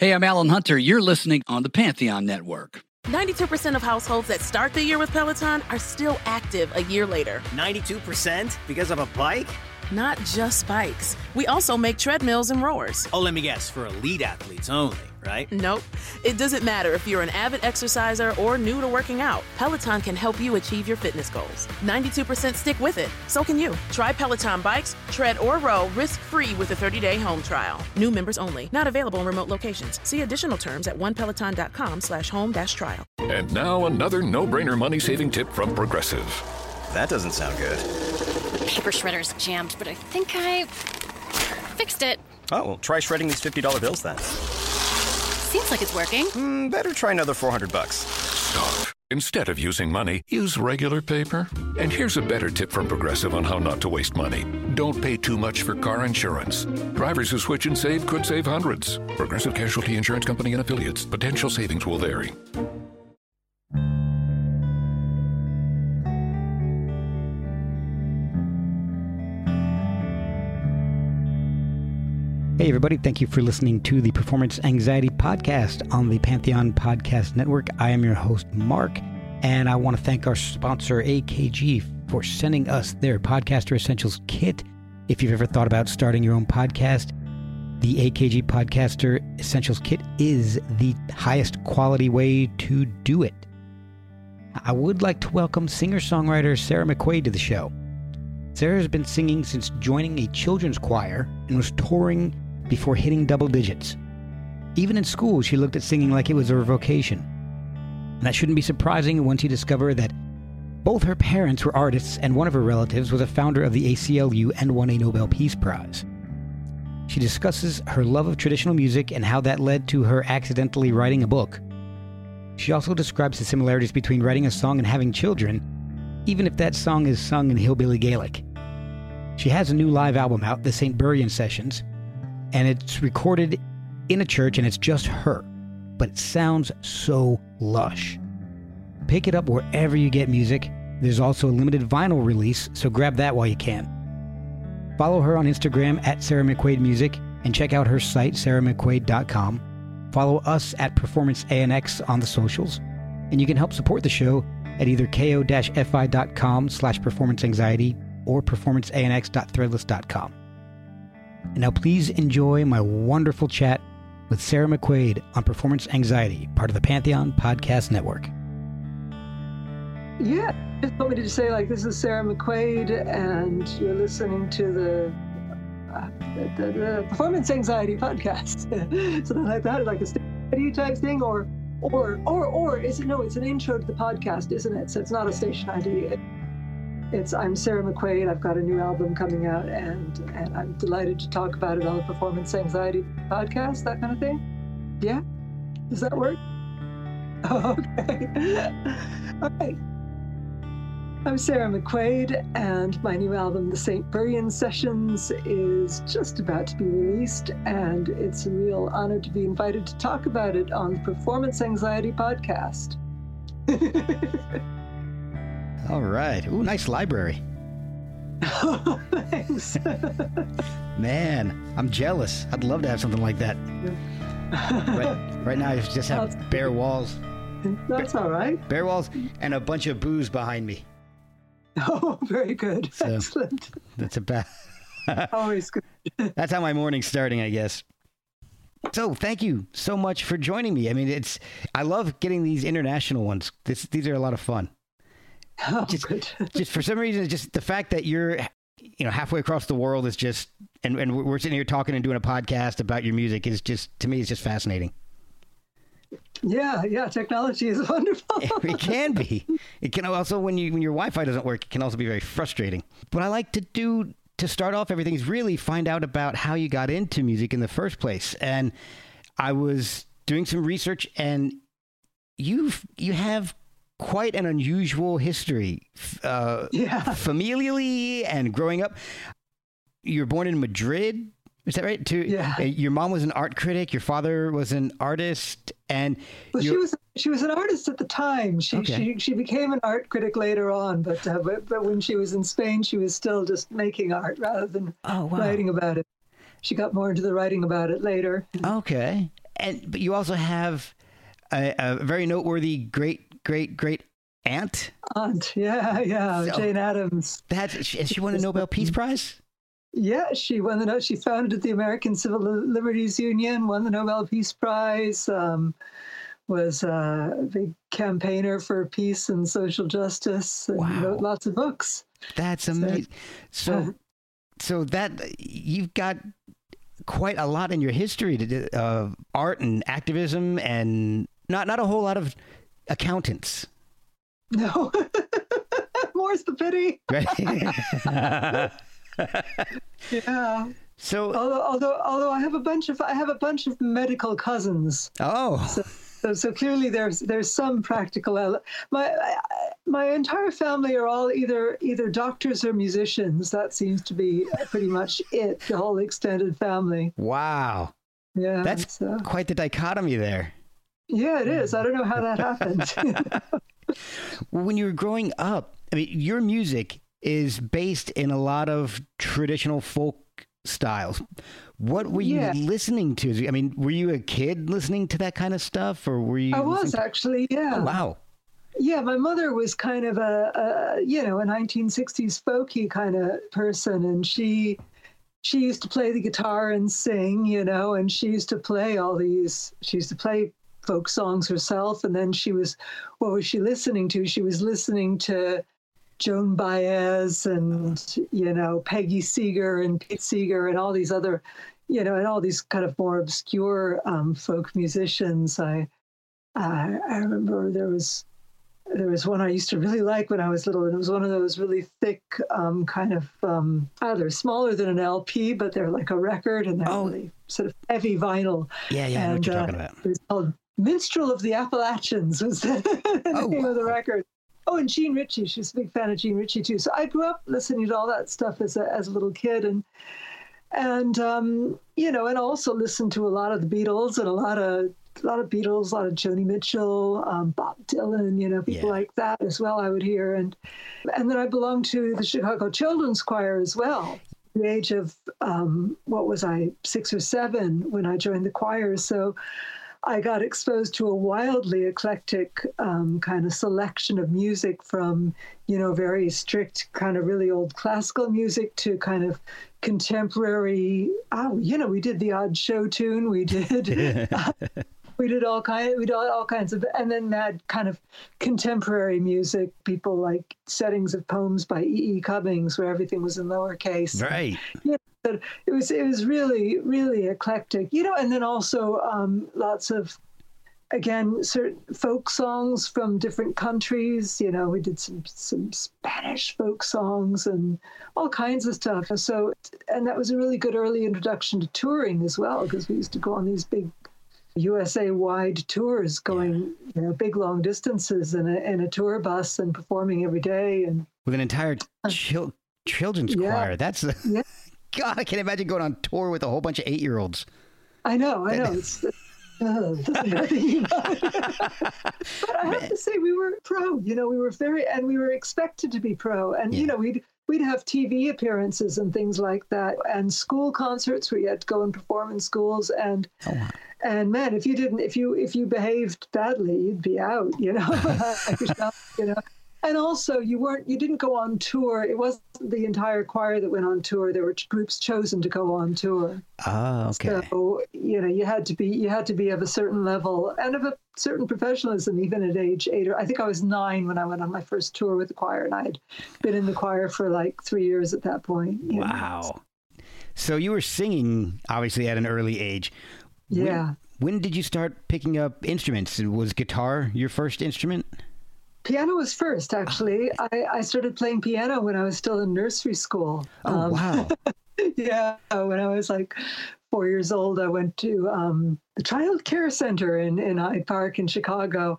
Hey, I'm Alan Hunter. You're listening on the Pantheon Network. 92% of households that start the year with Peloton are still active a year later. 92% because of a bike? Not just bikes. We also make treadmills and rowers. Oh, let me guess, for elite athletes only, right? Nope. It doesn't matter if you're an avid exerciser or new to working out. Peloton can help you achieve your fitness goals. 92% stick with it. So can you. Try Peloton bikes, tread, or row risk-free with a 30-day home trial. New members only. Not available in remote locations. See additional terms at onepeloton.com slash home dash trial. And now another no-brainer money-saving tip from Progressive. That doesn't sound good. Paper shredder's jammed, but I think I fixed it. Oh, well, try shredding these $50 bills then. Seems like it's working. Mm, better try another 400 bucks. Stop. Instead of using money, use regular paper. And here's a better tip from Progressive on how not to waste money. Don't pay too much for car insurance. Drivers who switch and save could save hundreds. Progressive Casualty Insurance Company and affiliates. Potential savings will vary. Hey, everybody. Thank you for listening to the Performance Anxiety Podcast on the Pantheon Podcast Network. I am your host, Mark, and I want to thank our sponsor, AKG, for sending us their Podcaster Essentials kit. If you've ever thought about starting your own podcast, the AKG Podcaster Essentials kit is the highest quality way to do it. I would like to welcome singer songwriter Sarah McQuaid to the show. Sarah has been singing since joining a children's choir and was touring before hitting double digits. Even in school, she looked at singing like it was her vocation. And that shouldn't be surprising once you discover that both her parents were artists and one of her relatives was a founder of the ACLU and won a Nobel Peace Prize. She discusses her love of traditional music and how that led to her accidentally writing a book. She also describes the similarities between writing a song and having children, even if that song is sung in hillbilly Gaelic. She has a new live album out, the St. Buryan Sessions, and it's recorded in a church and it's just her, but it sounds so lush. Pick it up wherever you get music. There's also a limited vinyl release, so grab that while you can. Follow her on Instagram at Sarah McQuaid Music and check out her site, sarahmcquaid.com. Follow us at Performance ANX on the socials, and you can help support the show at either ko-fi.com slash performance or performanceanx.threadless.com. And now please enjoy my wonderful chat with Sarah McQuaid on performance anxiety, part of the Pantheon Podcast Network. Yeah, just want me to say like this is Sarah McQuaid, and you're listening to the uh, the, the, the performance anxiety podcast. Something like that, like a study type thing, or or or or is it no? It's an intro to the podcast, isn't it? So it's not a station ID. It's I'm Sarah McQuaid. I've got a new album coming out, and and I'm delighted to talk about it on the Performance Anxiety podcast. That kind of thing. Yeah, does that work? Okay. All right. I'm Sarah McQuaid, and my new album, The St. Buryan Sessions, is just about to be released, and it's a real honor to be invited to talk about it on the Performance Anxiety podcast. All right. Ooh, nice library. oh, thanks. Man, I'm jealous. I'd love to have something like that. right, right now, I just have bare walls. That's all right. Bare walls and a bunch of booze behind me. Oh, very good. So, Excellent. That's about. Always good. That's how my morning's starting, I guess. So, thank you so much for joining me. I mean, it's I love getting these international ones. This, these are a lot of fun. Oh, just, for some reason, just the fact that you're, you know, halfway across the world is just, and, and we're sitting here talking and doing a podcast about your music is just, to me, it's just fascinating. Yeah, yeah. Technology is wonderful. it can be. It can also when you when your Wi-Fi doesn't work, it can also be very frustrating. What I like to do to start off everything is really find out about how you got into music in the first place. And I was doing some research, and you've you have quite an unusual history, uh, yeah. familially and growing up. You were born in Madrid. Is that right? Too. Yeah. Your mom was an art critic. Your father was an artist, and well, she was she was an artist at the time. She Okay. she, she became an art critic later on, but, uh, but but when she was in Spain, she was still just making art rather than Oh, wow. writing about it. She got more into the writing about it later. Okay. and but you also have a, a very noteworthy great great great aunt. Aunt, yeah, yeah, So- Jane Addams. That she, she won a Nobel Peace Prize. Yeah, she won the she founded the American Civil Liberties Union, won the Nobel Peace Prize, um, was a big campaigner for peace and social justice, and Wow. wrote lots of books. That's amazing. So, uh, so that you've got quite a lot in your history to do, of art and activism, and not not a whole lot of accountants, No, more's the pity. right? Yeah. so, Although, although, although I have a bunch of I have a bunch of medical cousins. oh, So, so clearly there's there's some practical ele- my my entire family are all either either doctors or musicians that seems to be pretty much it the whole extended family wow, yeah that's so, quite the dichotomy there. Yeah it is I um, don't know how that happened when you were growing up, I mean, your music is based in a lot of traditional folk styles. What were you Yeah. listening to? I mean, were you a kid listening to that kind of stuff, or were you? I was to- actually yeah Oh, wow. Yeah, my mother was kind of a, a you know a 1960s folky kind of person, and she she used to play the guitar and sing, you know, and she used to play all these. She used to play folk songs herself, and then she was what was she listening to? She was listening to Joan Baez and you know Peggy Seeger and Pete Seeger and all these other, you know, and all these kind of more obscure um, folk musicians. I I, I remember there was there was one I used to really like when I was little, and it was one of those really thick, um, kind of um, oh, they're smaller than an LP, but they're like a record, and they're Oh. really sort of heavy vinyl. Yeah, yeah, I know what you're uh, talking about. It was called "Minstrel of the Appalachians" was the Oh, name of the record. Oh, and Jean Ritchie. She was a big fan of Jean Ritchie too. So I grew up listening to all that stuff as a as a little kid, and and um, you know, and also listened to a lot of the Beatles and a lot of a lot of Beatles, a lot of Joni Mitchell, um, Bob Dylan, you know, people Yeah. like that as well. I would hear, and and then I belonged to the Chicago Children's Choir as well. The age of um, what was I, six or seven when I joined the choir, so. I got exposed to a wildly eclectic um, kind of selection of music from, you know, very strict kind of really old classical music to kind of contemporary. Oh, you know, we did the odd show tune. We did. we did all kind. We did all kinds of, and then that kind of contemporary music. People like settings of poems by E. E. Cummings, where everything was in lowercase Right. but it was it was really really eclectic you know and then also um, lots of again certain folk songs from different countries you know we did some some spanish folk songs and all kinds of stuff so and that was a really good early introduction to touring as well because we used to go on these big USA wide tours going you know big long distances in a in a tour bus and performing every day and With an entire chil- children's Yeah. choir. That's Yeah. God. I can't imagine going on tour with a whole bunch of eight year olds. I know, I know. It's, uh, doesn't matter, you know. but I have to say, we were pro. You know, we were very, and we were expected to be pro. And Yeah. you know, we'd we'd have TV appearances and things like that, and school concerts where you had to go and perform in schools. And Oh, wow. and man, if you didn't, if you if you behaved badly, you'd be out. You know, you know. And also, you weren't, you didn't go on tour. It wasn't the entire choir that went on tour. There were groups chosen to go on tour. Oh, okay. So you know, you had to be you had to be of a certain level and of a certain professionalism, even at age eight or I think I was nine when I went on my first tour with the choir, and I had been in the choir for like three years at that point. you know. Wow. So you were singing obviously at an early age. When- Yeah. When, did you start picking up instruments? Was guitar your first instrument? Piano was first, actually. I, I started playing piano when I was still in nursery school. Oh, Um, wow. yeah, when I was like four years old, I went to um, the Child Care Center in, in Hyde Park in Chicago,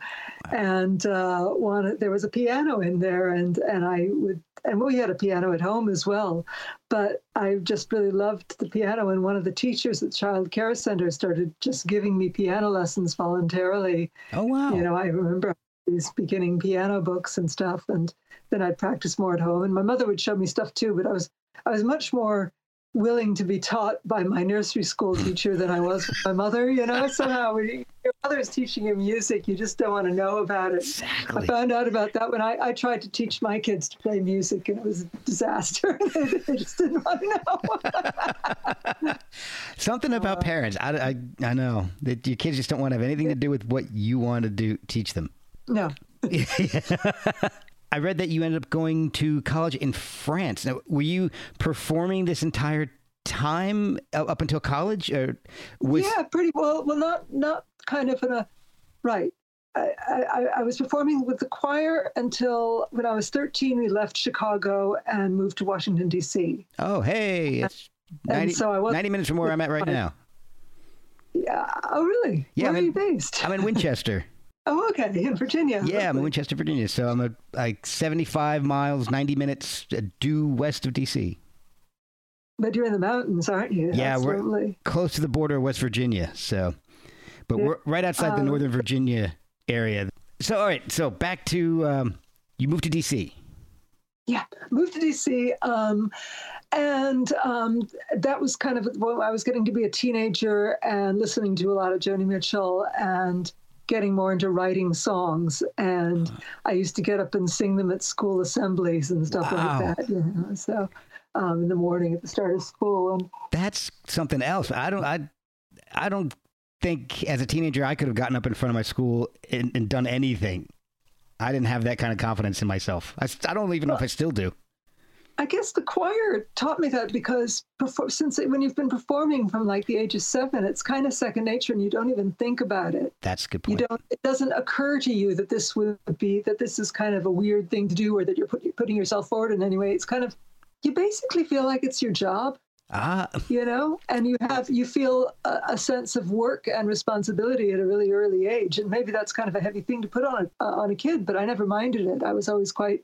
and uh, one there was a piano in there, and and I would and we had a piano at home as well, but I just really loved the piano, and one of the teachers at the Child Care Center started just giving me piano lessons voluntarily. Oh, wow. You know, I remember these beginning piano books and stuff, and then I'd practice more at home. And my mother would show me stuff too, but I was I was much more willing to be taught by my nursery school teacher than I was with my mother. You know, somehow when your mother's teaching you music, you just don't want to know about it. Exactly. I found out about that when I, I tried to teach my kids to play music, and it was a disaster. they just didn't want to know. Something about uh, parents. I, I, I know that your kids just don't want to have anything to do with what you want to do. Teach them. No. I read that you ended up going to college in France. Now, were you performing this entire time up until college, or was yeah, pretty well. Well, not not kind of in a right. I, I, I was performing with the choir until when I was 13. We left Chicago and moved to Washington D.C. Oh, hey, it's And 90, so I was- 90 minutes from where I'm at right now. Yeah. Oh, really? Yeah, Where I'm are in- you based? I'm in Winchester. Oh, okay, in Virginia. Yeah, I'm in Winchester, Virginia. So I'm a, like 75 miles, 90 minutes uh, due west of D.C. But you're in the mountains, aren't you? Yeah, we're- Absolutely. close to the border of West Virginia. So, but Yeah. we're right outside the Um, Northern Virginia area. So, all right. So back to um, you moved to D.C. Yeah, moved to DC, um, and um, that was kind of when I was getting to be a teenager and listening to a lot of Joni Mitchell and getting more into writing songs. And I used to get up and sing them at school assemblies and stuff Wow. like that. You know, so um, in the morning at the start of school, and That's something else. I don't. I. I don't think as a teenager I could have gotten up in front of my school and, and done anything. I didn't have that kind of confidence in myself. I, I don't even know if I still do. I guess the choir taught me that because perfor- since when you've been performing from like the age of seven, it's kind of second nature, and you don't even think about it. That's good you don't it doesn't occur to you that this would be that this is kind of a weird thing to do or that you're put, putting yourself forward in any way. It's kind of you basically feel like it's your job Ah, you know and you have you feel a, a sense of work and responsibility at a really early age. And maybe that's kind of a heavy thing to put on a, uh, on a kid but i never minded it. I was always quite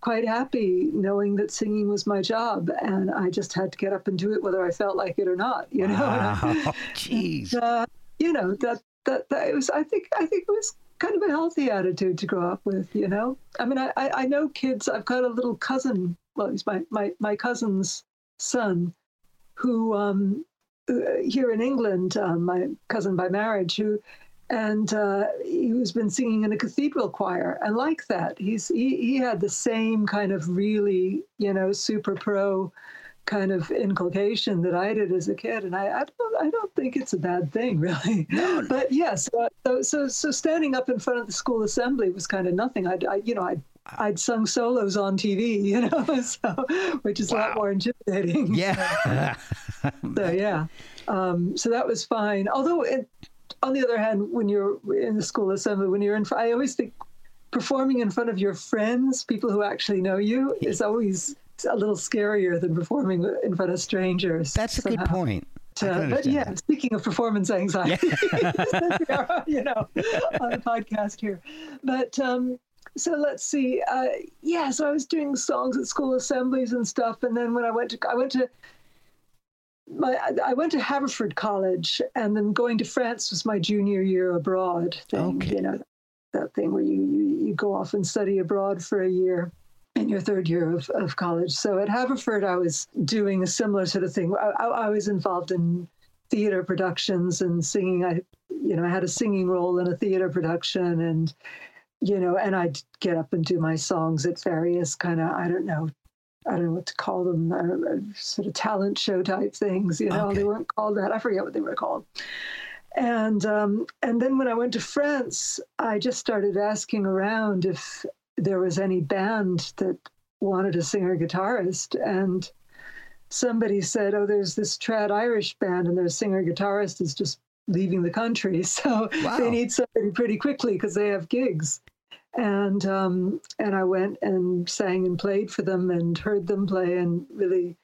quite happy knowing that singing was my job and i just had to get up and do it whether i felt like it or not you know wow. Jeez. uh, you know that that that it was i think i think it was kind of a healthy attitude to grow up with you know i mean i i, I know kids i've got a little cousin well he's my my, my cousin's son who um uh, here in england um, my cousin by marriage who and uh, who's been singing in a cathedral choir and like that he's he, he had the same kind of really you know super pro kind of inculcation that I did as a kid, and I, I don't I don't think it's a bad thing really. But yes, uh, so, so so standing up in front of the school assembly was kind of nothing. I'd I, you know I'd I'd sung solos on TV, you know, so which is a lot more intimidating. Yeah. So yeah, um, so that was fine. Although, it, on the other hand, when you're in the school assembly, when you're in, I always think performing in front of your friends, people who actually know you, is always a little scarier than performing in front of strangers. That's a good point. Uh, but yeah, that. speaking of performance anxiety, are, you know, on the podcast here. But um, so let's see. Uh, yeah, so I was doing songs at school assemblies and stuff, and then when I went to, I went to. My, I went to Haverford College, and then going to France was my junior year abroad thing. Okay. You know, that thing where you, you you go off and study abroad for a year in your third year of, of college. So at Haverford, I was doing a similar sort of thing. I, I, I was involved in theater productions and singing. I, you know, I had a singing role in a theater production, and you know, and I'd get up and do my songs at various kind of I don't know. I don't know what to call them, uh, sort of talent show type things. You know, Okay. they weren't called that. I forget what they were called. And um, and then when I went to France, I just started asking around if there was any band that wanted a singer guitarist and somebody said oh there's this trad irish band and their singer guitarist is just leaving the country so Wow. they need somebody pretty quickly because they have gigs and um, and i went and sang and played for them and heard them play and really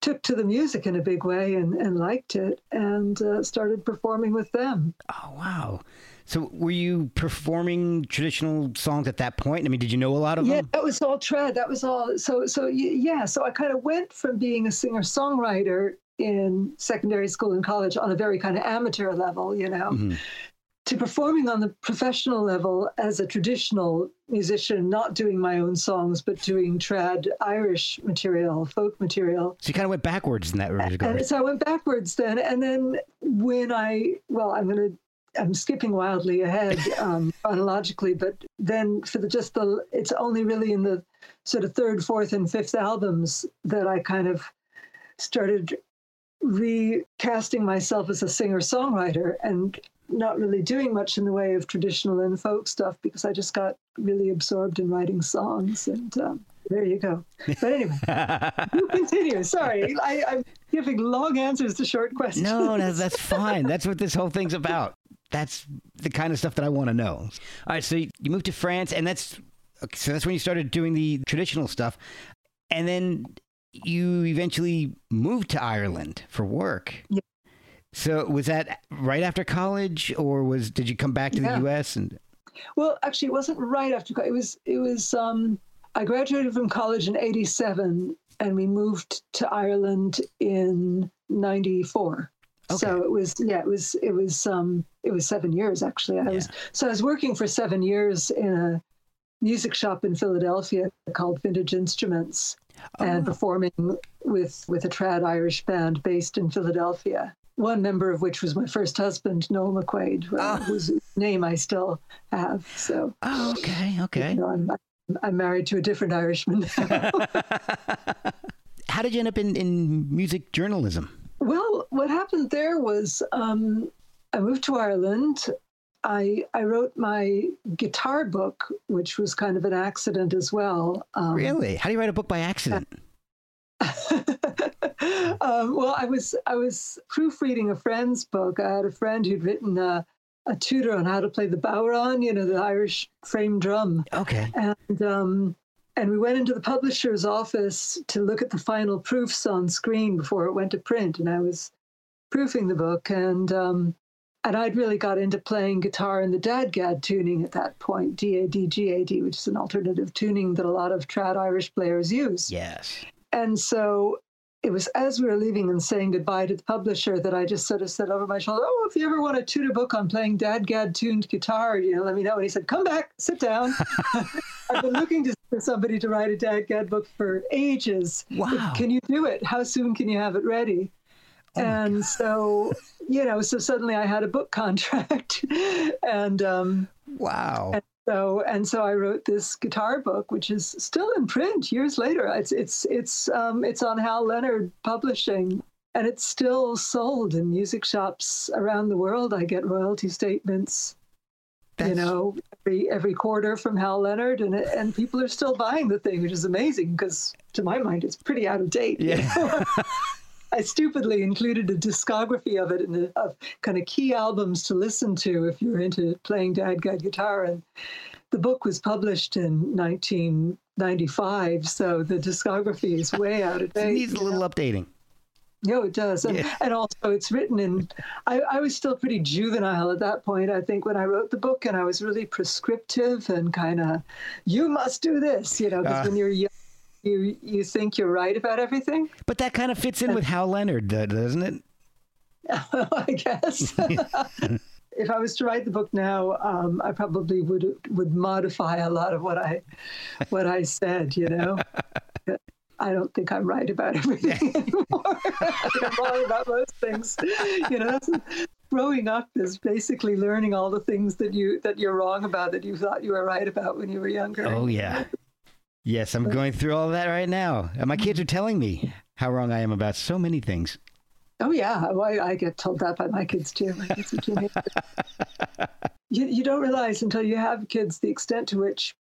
took to the music in a big way and, and liked it and uh, started performing with them Oh wow. So were you performing traditional songs at that point? I mean, did you know a lot of yeah them? that was all trad that was all so so yeah so i kind of went from being a singer songwriter in secondary school and college on a very kind of amateur level you know Mhm. To performing on the professional level as a traditional musician, not doing my own songs, but doing trad Irish material, folk material. So you kind of went backwards in that regard. And so I went backwards then. And then when I, well, I'm going to I'm skipping wildly ahead um, chronologically, but then for the just the it's only really in the sort of third, fourth, and fifth albums that I kind of started recasting myself as a singer songwriter and not really doing much in the way of traditional and folk stuff because I just got really absorbed in writing songs and. Um, there you go. But anyway, you continue. Sorry, I, I'm giving long answers to short questions. No, no, that's fine. That's what this whole thing's about. That's the kind of stuff that I want to know. All right, so you moved to France, and that's so that's when you started doing the traditional stuff, and then you eventually moved to Ireland for work. Yeah. So was that right after college, or was did you come back to Yeah. the U.S. and? Well, actually, it wasn't right after. It was. It was. Um, I graduated from college in '87, and we moved to Ireland in '94. Okay. So it was. Yeah, it was. It was. Um, it was seven years actually. I was. So I was working for seven years in a music shop in Philadelphia called Vintage Instruments, and Oh. performing with with a trad Irish band based in Philadelphia. One member of which was my first husband, Noel McQuaid, uh, whose name I still have. So Oh, okay, okay. you know, I'm, I'm married to a different Irishman. now. How did you end up in, in music journalism? well, what happened there was um, I moved to Ireland. I I wrote my guitar book, which was kind of an accident as well. Um, Really? How do you write a book by accident? um, well, I was I was proofreading a friend's book. I had a friend who'd written a, a tutor on how to play the bodhrán, you know, the Irish frame drum. Okay. and um, and we went into the publisher's office to look at the final proofs on screen before it went to print. And I was proofing the book, and um, and I'd really got into playing guitar in the dadgad tuning at that point, D A D G A D, which is an alternative tuning that a lot of trad Irish players use. Yes. And so it was as we were leaving and saying goodbye to the publisher that I just sort of said over my shoulder, "Oh, if you ever want to tune a book on playing dadgad tuned guitar, you know, let me know." And he said, "Come back, sit down." I've been looking to, for somebody to write a dadgad book for ages. Wow. Can you do it? How soon can you have it ready? and so, you know, so suddenly I had a book contract, and um, Wow. and so and so I wrote this guitar book, which is still in print years later. It's it's it's um, it's on Hal Leonard Publishing, and it's still sold in music shops around the world. I get royalty statements, you know, every every quarter from Hal Leonard, and it- and people are still buying the thing, which is amazing because to my mind it's pretty out of date. you Yeah. know? I stupidly included a discography of it and of kind of key albums to listen to if you're into playing dadgad guitar. And the book was published in 1995, so the discography is way out of date. It needs a little updating. No, it does. And, Yeah. and also, it's written in. I, I was still pretty juvenile at that point, I think, when I wrote the book, and I was really prescriptive and kind of, you must do this, you know, because Ah. when you're young, you, you think you're right about everything. But that kind of fits in with Hal Leonard, doesn't it? I guess. if I was to write the book now, um, I probably would would modify a lot of what I what I said. You know, I don't think I'm right about everything anymore. I think I'm wrong about most things. You know, that's, growing up is basically learning all the things that you that you're wrong about that you thought you were right about when you were younger. Oh, yeah. Yes, I'm going through all that right now. And my kids are telling me how wrong I am about so many things. Oh yeah, well, I, I get told that by my kids too. My kids are you, you don't realize until you have kids the extent to which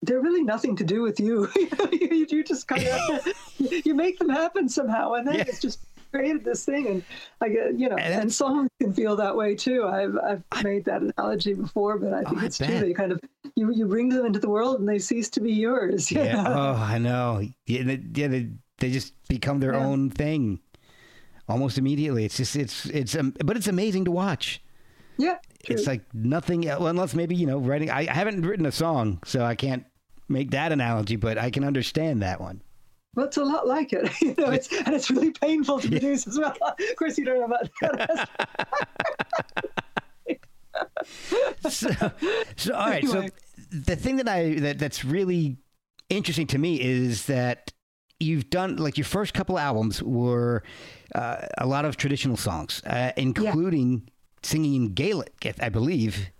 they're really nothing to do with you. you, you, you just kind of you make them happen somehow, and then Yeah. it's just created this thing. And I get you know, And and, songs can feel that way too. I've I've made that analogy before, but I think Oh, I it's true. bet. They kind of you you bring them into the world, and they cease to be yours. you Yeah. know? Oh, I know. Yeah, they, yeah, they, they just become their Yeah. own thing almost immediately. It's just, it's, it's, um, but it's amazing to watch. yeah. True. It's like nothing, well, unless maybe, you know, writing. I, I haven't written a song, so I can't make that analogy, but I can understand that one. Well, it's a lot like it, you know. It's and it's really painful to produce as well. Of course, you don't know about that. so, so all right. So the thing that I that that's really interesting to me is that you've done like your first couple albums were uh, a lot of traditional songs, uh, including singing in Gaelic, I believe.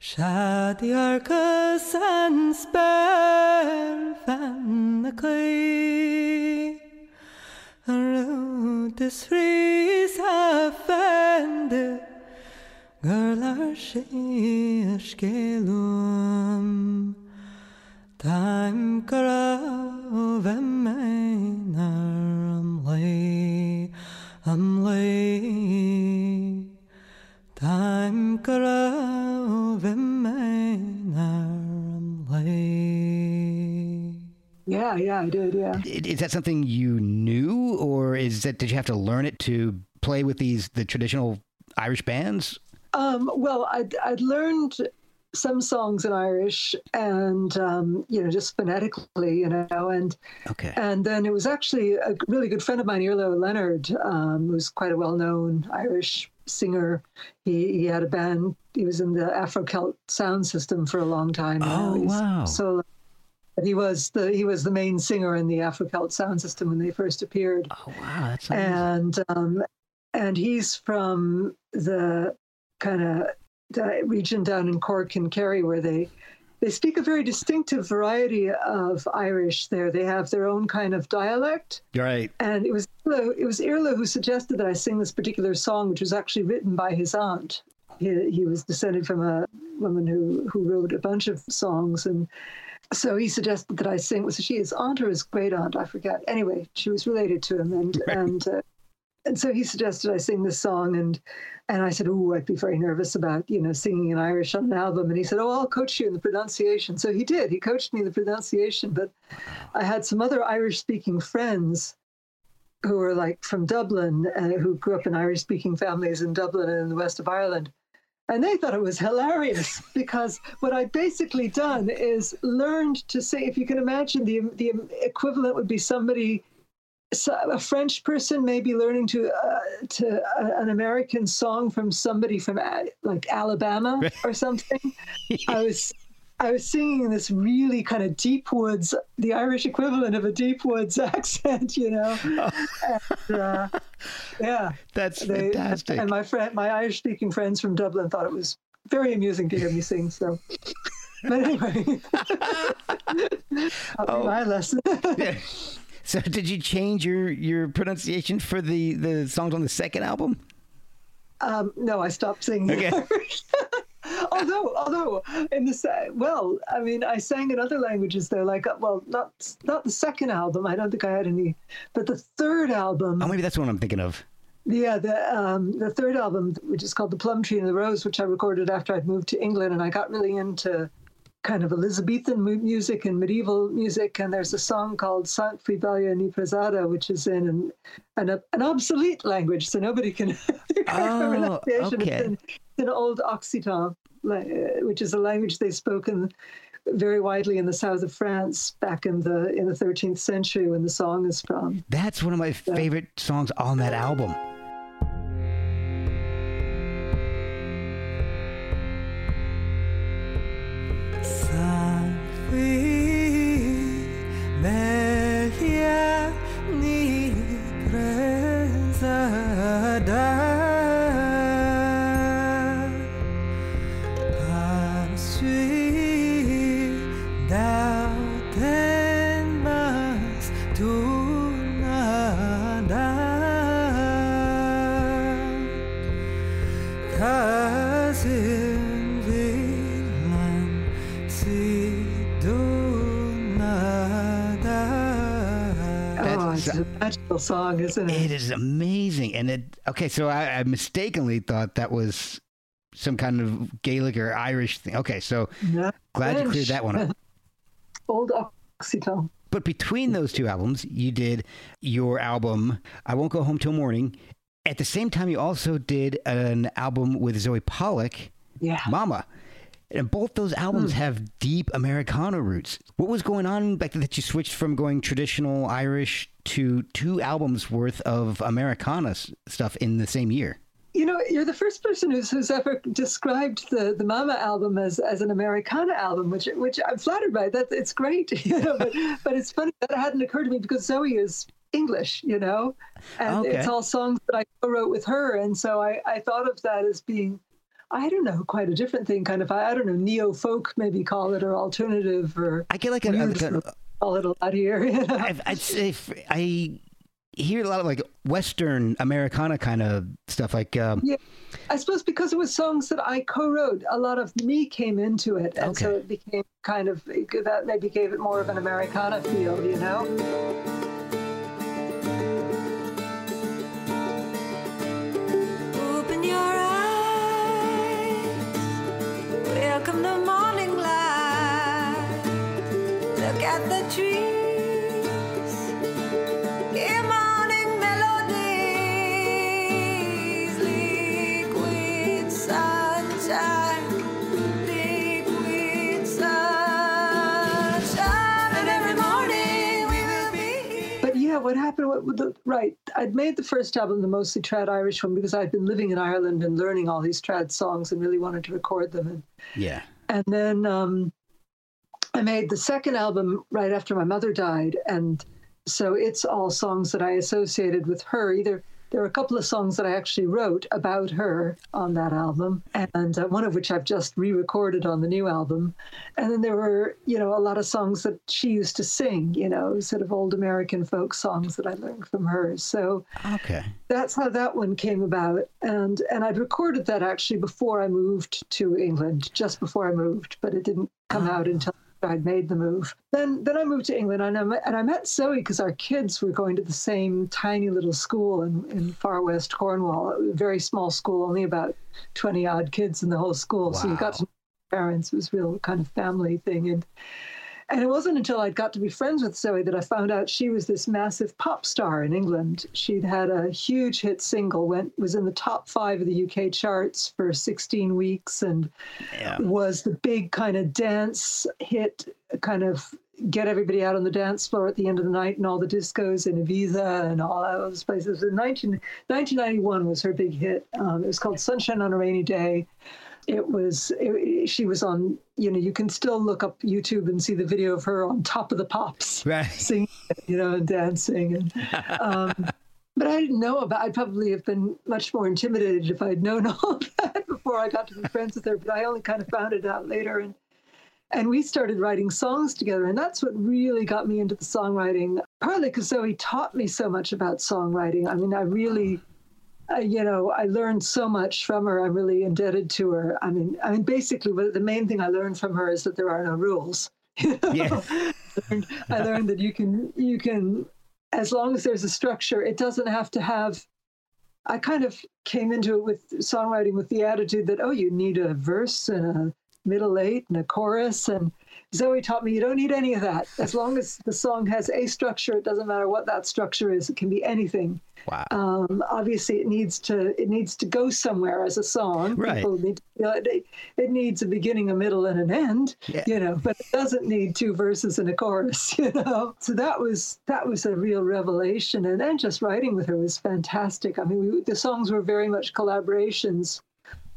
Shadiarkasan spell fan the clay. This rees offend girl are she skelum time karov am lay am lay time karov am lay Yeah, yeah, I did. Yeah. Is that something you knew, or is that did you have to learn it to play with these the traditional Irish bands? Um, well, I'd, I'd learned some songs in Irish, and um, you know, just phonetically, you know, and okay, and then it was actually a really good friend of mine, Iarla Ó Lionáird, um, who's quite a well-known Irish singer. He he had a band. He was in the Afro Celt sound system for a long time. Oh wow! So he was the he was the main singer in the Afro Celt sound system when they first appeared. Oh wow, that's amazing. and um, and he's from the kind of region down in Cork and Kerry where they they speak a very distinctive variety of Irish. There, they have their own kind of dialect. Right. And it was it was Iarla who suggested that I sing this particular song, which was actually written by his aunt. He, he was descended from a woman who who wrote a bunch of songs and so he suggested that I sing. Was she his aunt or his great aunt? I forget. Anyway, she was related to him, and right. and uh, and so he suggested I sing this song, and and I said, "Oh, I'd be very nervous about you know singing in Irish on an album." And he said, "Oh, I'll coach you in the pronunciation." So he did. He coached me in the pronunciation. But I had some other Irish-speaking friends who were like from Dublin, uh, who grew up in Irish-speaking families in Dublin and in the west of Ireland. And they thought it was hilarious because what I'd basically done is learned to say, if you can imagine, the the equivalent would be somebody, a French person, may be learning to uh, to uh, an American song from somebody from uh, like Alabama or something. I was I was singing in this really kind of deep woods, the Irish equivalent of a deep woods accent, you know. and, uh, yeah, that's they, fantastic. And my friend, my Irish-speaking friends from Dublin, thought it was very amusing to hear me sing. So, but anyway, oh. my lesson. yeah. So, did you change your your pronunciation for the the songs on the second album? Um, no, I stopped singing. Okay. although, although in the well, I mean, I sang in other languages though. Like, uh, well, not not the second album. I don't think I had any, but the third album. Oh, maybe that's what I'm thinking of. Yeah, the um, the third album, which is called The Plum Tree and the Rose, which I recorded after I'd moved to England, and I got really into kind of Elizabethan music and medieval music. And there's a song called S'anc fui belha ni prezada, which is in an, an, an obsolete language, so nobody can. oh, okay. It's in old Occitan, uh, which is a language they spoke in very widely in the south of France back in the in the 13th century when the song is from. That's one of my favorite songs on that album. Magical song, isn't it? It is amazing, and it. Okay, so I, I mistakenly thought that was some kind of Gaelic or Irish thing. Okay, so yeah. glad you cleared that one up. Old Occitan. But between those two albums, you did your album "I Won't Go Home Till Morning." At the same time, you also did an album with Zoe Pollock, yeah. "Mama." And both those albums mm. have deep Americana roots. What was going on back then that you switched from going traditional Irish to two albums worth of Americana stuff in the same year? You know, you're the first person who's, who's ever described the, the Mama album as, as an Americana album, which which I'm flattered by. That it's great, you know. But, but it's funny that it hadn't occurred to me because Zoe is English, you know, and okay. it's all songs that I co wrote with her, and so I, I thought of that as being I don't know, quite a different thing, kind of. I, I don't know, neo folk, maybe call it, or alternative, or I get like a, a, a, a little out here. I'd, I'd say I hear a lot of like Western Americana kind of stuff, like um, yeah. I suppose because it was songs that I co-wrote, a lot of me came into it, and okay. so it became kind of that maybe gave it more of an Americana feel, you know. Open your eyes, welcome the morning light. Look at the trees. Hear morning melodies. Liquid sunshine. Liquid sunshine. And every morning we will be. But yeah, what happened with the right? I'd made the first album, the mostly trad Irish one, because I'd been living in Ireland and learning all these trad songs and really wanted to record them. And yeah. And then um, I made the second album right after my mother died. And so it's all songs that I associated with her. Either there are a couple of songs that I actually wrote about her on that album, and uh, one of which I've just re recorded on the new album. And then there were, you know, a lot of songs that she used to sing, you know, sort of old American folk songs that I learned from her. So okay. that's how that one came about. And, and I'd recorded that actually before I moved to England, just before I moved, but it didn't come oh. out until I'd made the move. Then then I moved to England and I met, and I met Zoe because our kids were going to the same tiny little school in, in far west Cornwall, a very small school, only about 20 odd kids in the whole school. Wow. So you got to parents. It was real kind of family thing. And and it wasn't until I'd got to be friends with Zoe that I found out she was this massive pop star in England. She'd had a huge hit single, went was in the top five of the UK charts for 16 weeks, and yeah. was the big kind of dance hit, kind of get everybody out on the dance floor at the end of the night and all the discos in Ibiza and all those places. In 19, 1991 was her big hit. Um, it was called Sunshine on a Rainy Day it was it, she was on you know you can still look up youtube and see the video of her on top of the pops right. singing you know and dancing. And um, but i didn't know about i'd probably have been much more intimidated if i'd known all that before i got to be friends with her but i only kind of found it out later. And and we started writing songs together and that's what really got me into the songwriting. Partly because zoe taught me so much about songwriting. I mean i really uh, you know, I learned so much from her. I'm really indebted to her. I mean, I mean, basically, the main thing I learned from her is that there are no rules. Yeah. I, learned, I learned that you can, you can, as long as there's a structure, it doesn't have to have. I kind of came into it with songwriting with the attitude that oh, you need a verse and a middle eight and a chorus and Zoe taught me you don't need any of that. As long as the song has a structure, it doesn't matter what that structure is. It can be anything. Wow. Um, obviously, it needs to it needs to go somewhere as a song. Right. People need to, you know, it, it, needs a beginning, a middle, and an end. Yeah. You know, but it doesn't need two verses and a chorus. You know. So that was that was a real revelation, and then just writing with her was fantastic. I mean, we, the songs were very much collaborations.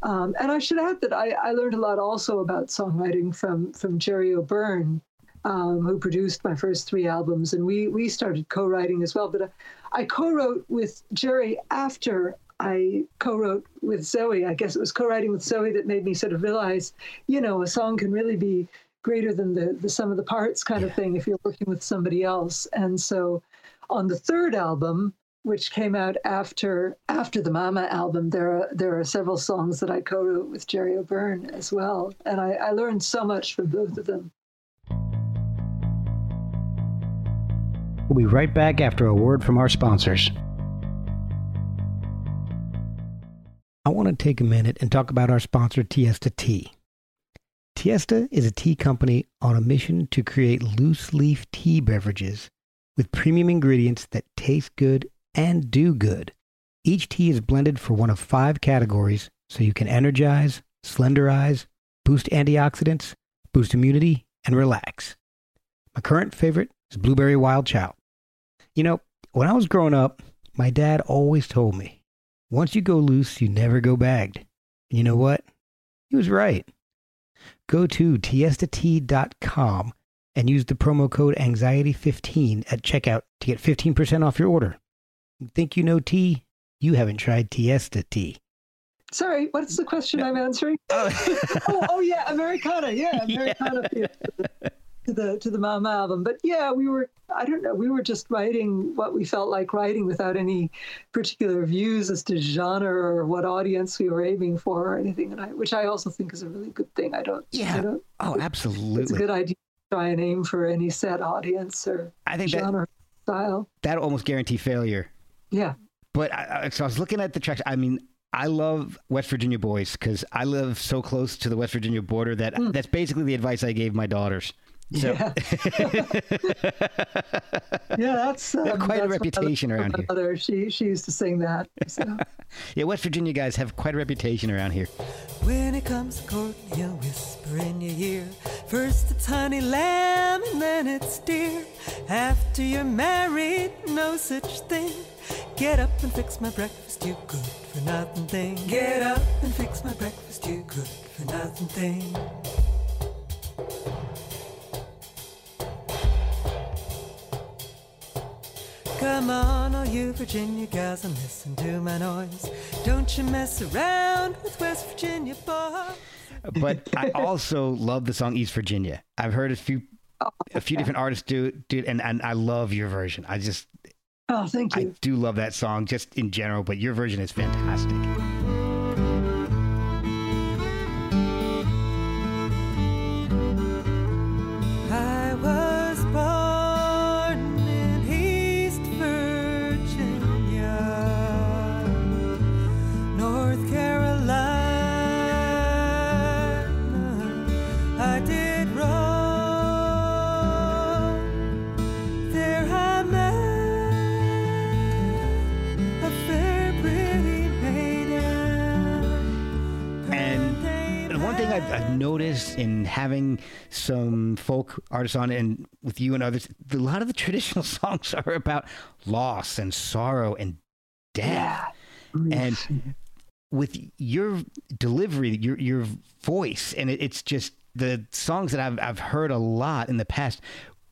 Um, and I should add that I, I, learned a lot also about songwriting from from Gerry O'Beirne, um, who produced my first three albums, and we we started co-writing as well. But uh, I co-wrote with Gerry after I co-wrote with Zoe. I guess it was co-writing with Zoe that made me sort of realize, you know, a song can really be greater than the the sum of the parts kind yeah. of thing if you're working with somebody else. And so, on the third album, which came out after after the Mama album, there are there are several songs that I co-wrote with Gerry O'Beirne as well, and I, I learned so much from both of them. We'll be right back after a word from our sponsors. I want to take a minute and talk about our sponsor, Tiesta Tea. Tiesta is a tea company on a mission to create loose leaf tea beverages with premium ingredients that taste good and do good. Each tea is blended for one of five categories so you can energize, slenderize, boost antioxidants, boost immunity, and relax. My current favorite is Blueberry Wild Child. You know, when I was growing up, my dad always told me, once you go loose, you never go bagged. And you know what? He was right. Go to tiestatea.com and use the promo code anxiety15 at checkout to get 15% off your order. Think you know tea? You haven't tried Tiesta tea. Sorry, what's the question I'm answering? Oh. oh, oh yeah, Americana. Yeah, Americana. Yeah. To the to the Mama album, but yeah, we were. I don't know. We were just writing what we felt like writing without any particular views as to genre or what audience we were aiming for or anything. And I, which I also think is a really good thing. I don't. Yeah. I don't, oh, absolutely. It's a good idea to try and aim for any set audience or I think genre that, style. That almost guarantee failure. Yeah. But I, so I was looking at the tracks. I mean, I love West Virginia boys because I live so close to the West Virginia border that mm. that's basically the advice I gave my daughters. So. Yeah. yeah, that's um, quite that's a reputation around here. Mother, she she used to sing that. So. yeah, West Virginia guys have quite a reputation around here. When it comes to courting, he'll whisper in your ear. First it's honey lamb, and then it's deer. After you're married, no such thing. Get up and fix my breakfast, you good for nothing thing. Get up and fix my breakfast, you good for nothing thing. Come on, all you Virginia guys, and listen to my noise. Don't you mess around with West Virginia boys. But I also love the song East Virginia. I've heard a few a few oh, different artists do do and, and I love your version. I just Oh, thank you. I do love that song just in general, but your version is fantastic. Noticed in having some folk artists on and with you and others, a lot of the traditional songs are about loss and sorrow and death. Yeah. And with your delivery, your your voice, and it, it's just the songs that I've I've heard a lot in the past.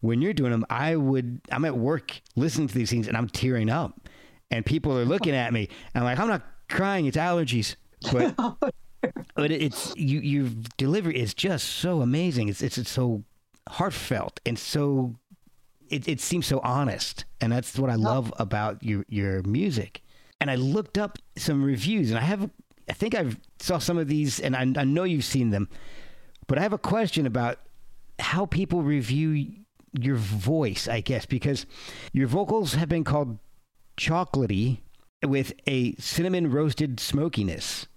When you're doing them, I would I'm at work listening to these things and I'm tearing up, and people are looking at me and I'm like I'm not crying, it's allergies, but but it's you your delivery is just so amazing. It's it's, it's so heartfelt and so it it seems so honest, and that's what I love about your your music. And I looked up some reviews, and I have I think I've saw some of these, and I, I know you've seen them, but I have a question about how people review your voice. I guess because your vocals have been called chocolatey with a cinnamon roasted smokiness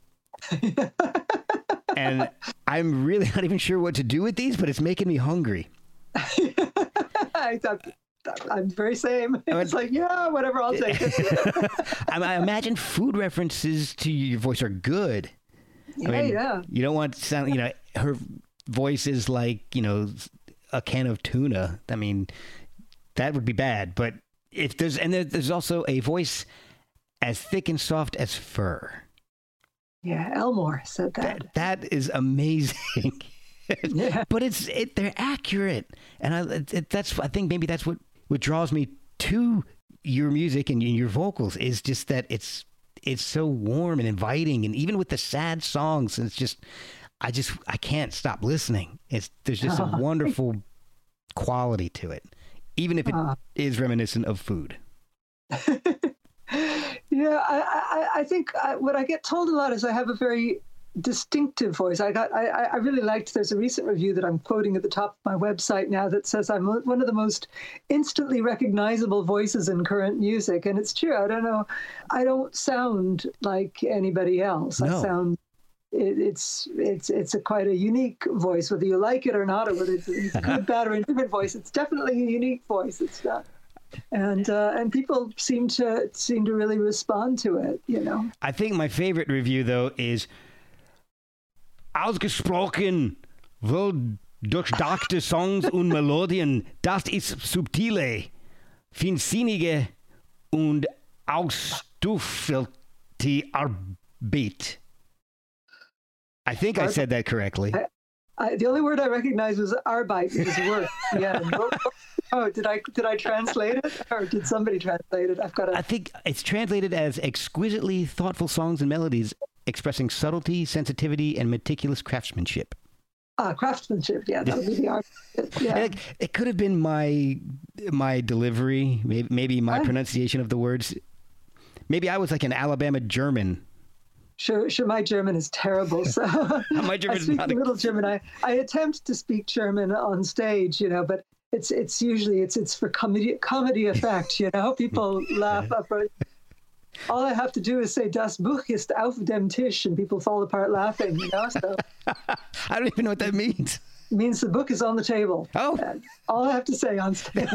and I'm really not even sure what to do with these, but it's making me hungry. I, am very same. It's like, yeah, whatever, I'll take it. I, I, imagine food references to your voice are good. Yeah, I mean, yeah. You don't want to sound, you know, her voice is like, you know, a can of tuna. I mean, that would be bad. But if there's, and there's also a voice as thick and soft as fur. Yeah, Elmore said that. That, that is amazing. yeah. But it's it, they're accurate, and I it, that's I think maybe that's what what draws me to your music and your vocals is just that it's it's so warm and inviting, and even with the sad songs, it's just I just I can't stop listening. It's there's just a wonderful quality to it, even if it uh. is reminiscent of food. Yeah, I, I, I think I, what I get told a lot is I have a very distinctive voice. I got, I, I really liked. There's a recent review that I'm quoting at the top of my website now that says I'm one of the most instantly recognizable voices in current music, and it's true. I don't know, I don't sound like anybody else. No. I sound. It, it's it's it's a quite a unique voice, whether you like it or not, or whether it's, it's good, bad, or indifferent voice. It's definitely a unique voice. It's not and uh, and people seem to seem to really respond to it. You know. I think my favorite review though is ausgesprochen wohl durchdachte Songs und Melodien. Das ist subtile, feinsinnige und ausstuffelte Arbeit. I think I said that correctly. I, I, the only word I recognized was arbeit, is work. Yeah. oh, did I did I translate it, or did somebody translate it? I've got to. I think it's translated as exquisitely thoughtful songs and melodies expressing subtlety, sensitivity, and meticulous craftsmanship. Ah, craftsmanship. Yeah, that would be the art. Yeah. Like, it could have been my my delivery, maybe, maybe my Right. pronunciation of the words. Maybe I was like an Alabama German. Sure, sure. My German is terrible, so My I German's speak not a a- little German. I, I attempt to speak German on stage, you know, but it's it's usually it's it's for comedy comedy effect, you know. People laugh upright. All I have to do is say "Das Buch ist auf dem Tisch," and people fall apart laughing, you know. So I don't even know what that means. it means the book is on the table. Oh. And all I have to say on stage.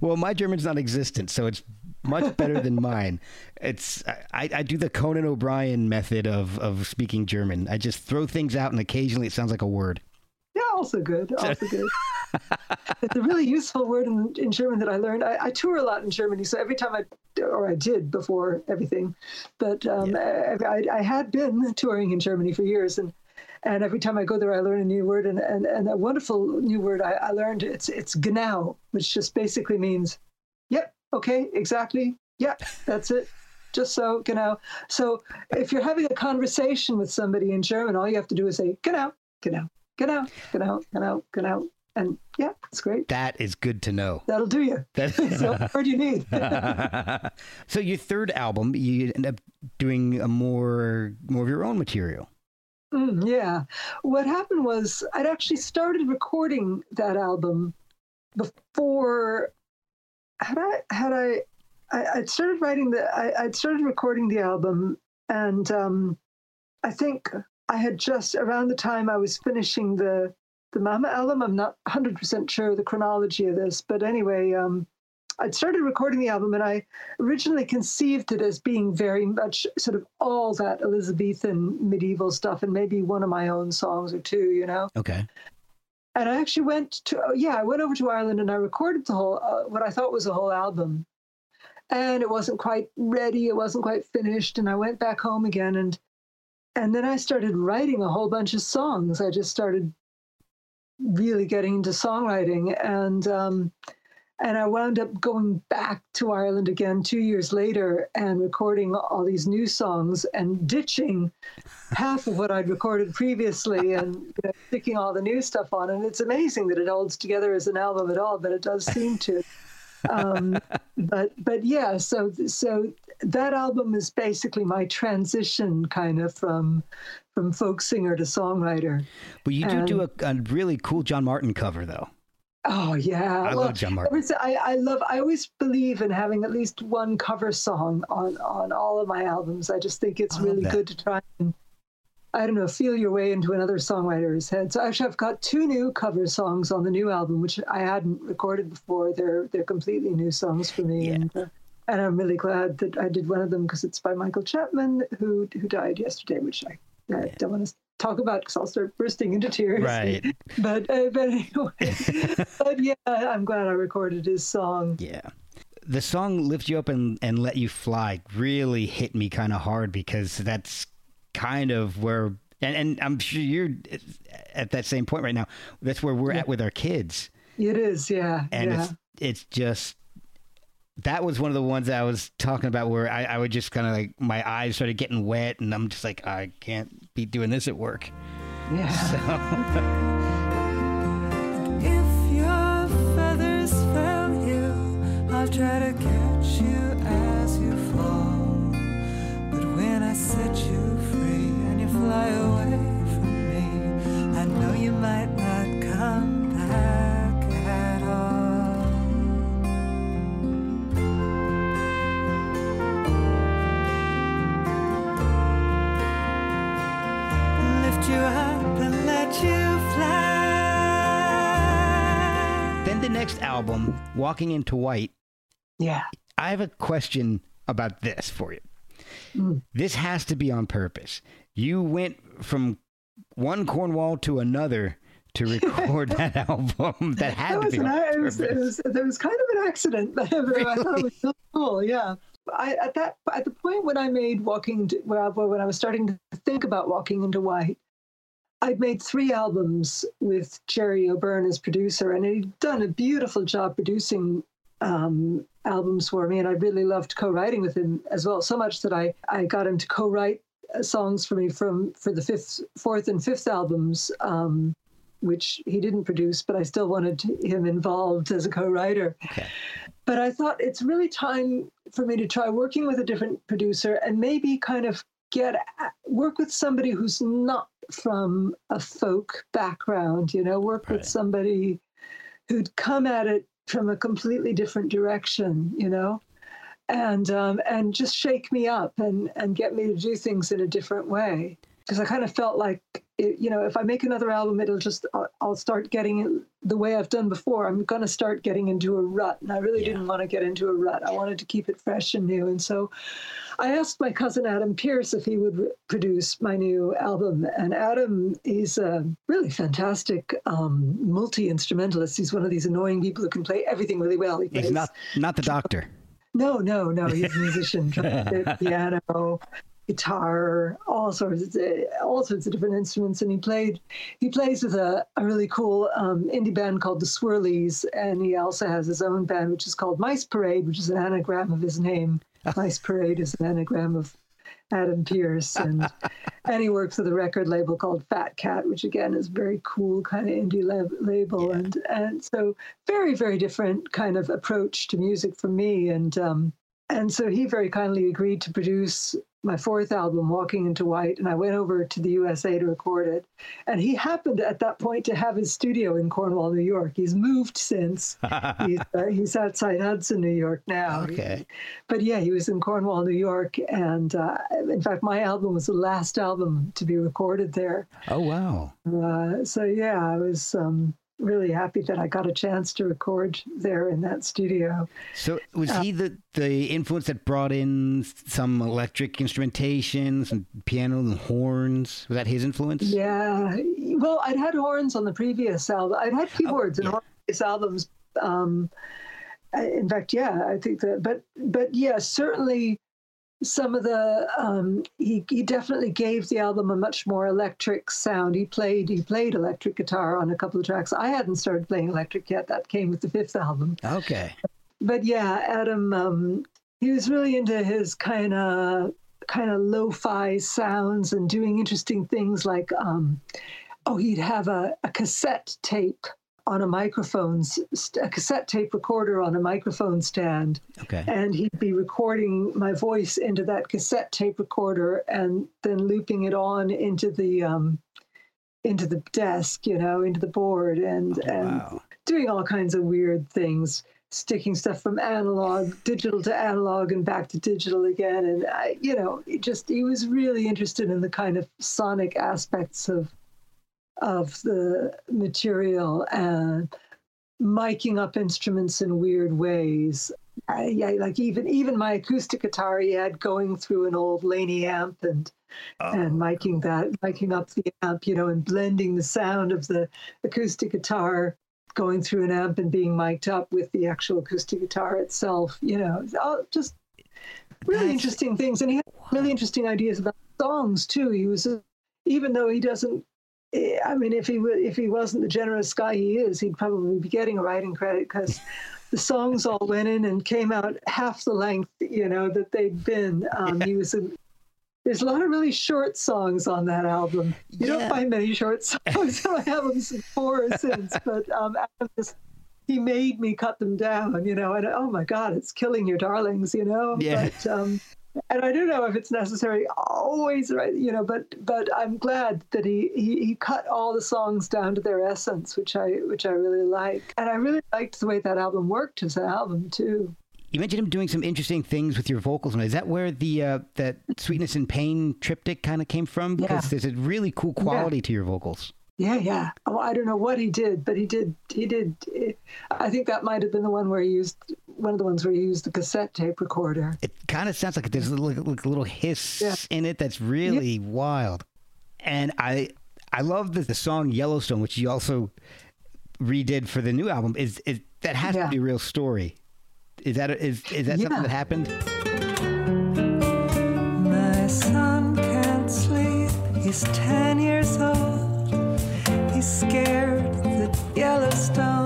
Well, my German's non-existent, so it's much better than mine. It's I, I do the Conan O'Brien method of of speaking German. I just throw things out, and occasionally it sounds like a word. Yeah, also good. Also good. it's a really useful word in, in German that I learned. I, I tour a lot in Germany, so every time I, or I did before everything, but um, I, I, I had been touring in Germany for years, and and every time I go there, I learn a new word, and and, and a wonderful new word I, I learned. It's it's genau, which just basically means, yep, okay, exactly, Yeah, that's it. Just so, genau. So if you're having a conversation with somebody in German, all you have to do is say, genau, genau, genau, genau, genau, genau. And yeah, it's great. That is good to know. That'll do you. That- That's the word you need. so your third album, you end up doing a more more of your own material. Mm, yeah. What happened was I'd actually started recording that album before had I had I, I I'd started writing the I, I'd started recording the album and um, I think I had just around the time I was finishing the the Mama album. I'm not 100% sure the chronology of this, but anyway, um, I'd started recording the album and I originally conceived it as being very much sort of all that Elizabethan medieval stuff and maybe one of my own songs or two, you know. Okay. And I actually went to, yeah, I went over to Ireland and I recorded the whole, uh, what I thought was a whole album. And it wasn't quite ready, it wasn't quite finished. And I went back home again and, and then I started writing a whole bunch of songs. I just started really getting into songwriting. And, um, and I wound up going back to Ireland again two years later and recording all these new songs and ditching half of what I'd recorded previously and you know, sticking all the new stuff on. And it's amazing that it holds together as an album at all, but it does seem to. Um, but but yeah, so so that album is basically my transition kind of from from folk singer to songwriter. But you do do a, a really cool John Martyn cover, though. Oh yeah, I love John Martyn. I, I love. I always believe in having at least one cover song on on all of my albums. I just think it's really that. good to try and I don't know feel your way into another songwriter's head. So actually, I've got two new cover songs on the new album, which I hadn't recorded before. They're they're completely new songs for me, Yeah. and uh, and I'm really glad that I did one of them because it's by Michael Chapman, who who died yesterday, which I, I don't want to talk about because I'll start bursting into tears. Right. But uh, but anyway, but yeah, I'm glad I recorded his song. Yeah. The song Lift You Up and, and Let You Fly really hit me kind of hard because that's kind of where, and, and I'm sure you're at that same point right now. That's where we're at with our kids. It is, yeah, And yeah. it's, it's just, that was one of the ones that I was talking about where I, I would just kind of like, my eyes started getting wet and I'm just like, I can't be doing this at work. Yeah. If your feathers fail you, I'll try to catch you as you fall. But when I set you free and you fly away from me, I know you might album, Walking into White, Yeah. I have a question about this for you. Mm. This has to be on purpose. you went from one Cornwall to another to record that album. That had that to be. an, it was, it was, that was kind of an accident, but I thought it was so cool. Yeah. I, at that at the point when I made Walking into, well, when I was starting to think about Walking into White, I'd made three albums with Gerry O'Beirne as producer, and he'd done a beautiful job producing um, albums for me, and I really loved co-writing with him as well. So much that I I got him to co-write uh, songs for me from for the fifth, fourth, and fifth albums. Um, which he didn't produce, but I still wanted him involved as a co-writer. Okay. But I thought it's really time for me to try working with a different producer and maybe kind of get work with somebody who's not from a folk background, you know, work Right. with somebody who'd come at it from a completely different direction, you know, and um, and just shake me up and and get me to do things in a different way. Because I kind of felt like, it, you know, if I make another album, it'll just I'll, I'll start getting the way I've done before. I'm going to start getting into a rut, and I really Yeah. didn't want to get into a rut. I wanted to keep it fresh and new, and so I asked my cousin Adam Pierce if he would re- produce my new album. And Adam, he's a really fantastic um, multi instrumentalist. He's one of these annoying people who can play everything really well. He He's plays- not not the doctor. no, no, no. He's a musician, trumpet, piano, guitar, all sorts, of, all sorts of different instruments. And he played, he plays with a, a really cool um, indie band called the Swirlies, and he also has his own band, which is called Mice Parade, which is an anagram of his name. Mice Parade is an anagram of Adam Pierce, and and he works with a record label called Fat Cat, which again is very cool kind of indie lab, label, and and so very very different kind of approach to music for me, and um, and so he very kindly agreed to produce my fourth album, Walking into White, and I went over to the USA to record it. And he happened at that point to have his studio in Cornwall, New York. He's moved since. he's, uh, he's outside Hudson, New York now. Okay. But yeah, he was in Cornwall, New York. And uh, in fact, my album was the last album to be recorded there. Oh wow. Uh, so yeah, I was um, really happy that I got a chance to record there in that studio. So was he the the influence that brought in some electric instrumentation, some piano and horns? Was that his influence? Yeah. Well, I'd had horns on the previous album. I'd had keyboards in Oh, yeah. all previous albums. Um, in fact, yeah, I think that. But but yeah, certainly some of the um, he he definitely gave the album a much more electric sound. He played he played electric guitar on a couple of tracks. I hadn't started playing electric yet. That came with the fifth album Okay. but yeah, Adam, um, he was really into his kind of kind of lo-fi sounds and doing interesting things like, um, oh, he'd have a, a cassette tape on a microphone, a cassette tape recorder on a microphone stand, Okay. and he'd be recording my voice into that cassette tape recorder and then looping it on into the um, into the desk, you know, into the board, and and Wow. doing all kinds of weird things, sticking stuff from analog, digital to analog, and back to digital again. And I, you know, it just he was really interested in the kind of sonic aspects of of the material and miking up instruments in weird ways. I, yeah, like even even my acoustic guitar he had going through an old Laney amp and oh. and miking that, miking up the amp, you know, and blending the sound of the acoustic guitar going through an amp and being mic'd up with the actual acoustic guitar itself, you know, all just really That's- interesting things. And he had really interesting ideas about songs too. He was, a, even though he doesn't, I mean, if he if he wasn't the generous guy he is, he'd probably be getting a writing credit because the songs all went in and came out half the length, you know, that they'd been. Um, He was a there's a lot of really short songs on that album. You Yeah. don't find many short songs on albums before or since, but um, Adam just he made me cut them down, you know. And oh my God, it's killing your darlings, you know. Yeah. But um, and I don't know if it's necessary always, right? You know, but but I'm glad that he, he he cut all the songs down to their essence, which I which I really like, and I really liked the way that album worked as an album too. You mentioned him doing some interesting things with your vocals. Is that where the uh, that sweetness and pain triptych kind of came from? Because Yeah. there's a really cool quality to your vocals. Yeah, yeah. Oh, I don't know what he did, but he did. He did. I think that might have been the one where he used one of the ones where he used the cassette tape recorder. It kind of sounds like there's a little, like a little hiss Yeah. in it that's really wild. And I I love the, the song Yellowstone, which you also redid for the new album. Is is that has Yeah. to be a real story? Is that is is that something that happened? My son can't sleep, he's 10 years old. Scared that Yellowstone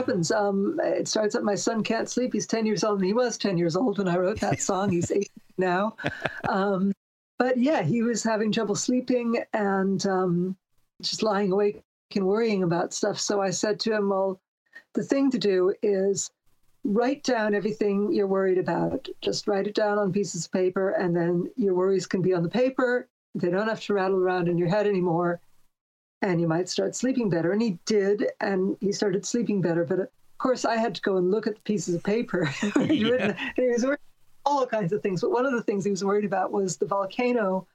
happens. Um, it starts at my son can't sleep. He's 10 years old, and he was 10 years old when I wrote that song. He's eight now. Um, but yeah, he was having trouble sleeping and um, just lying awake and worrying about stuff. So I said to him, Well, the thing to do is write down everything you're worried about. Just write it down on pieces of paper, and then your worries can be on the paper. They don't have to rattle around in your head anymore and you might start sleeping better. And he did, and he started sleeping better. But of course, I had to go and look at the pieces of paper. he'd written. And he was worried about all kinds of things. But one of the things he was worried about was the volcano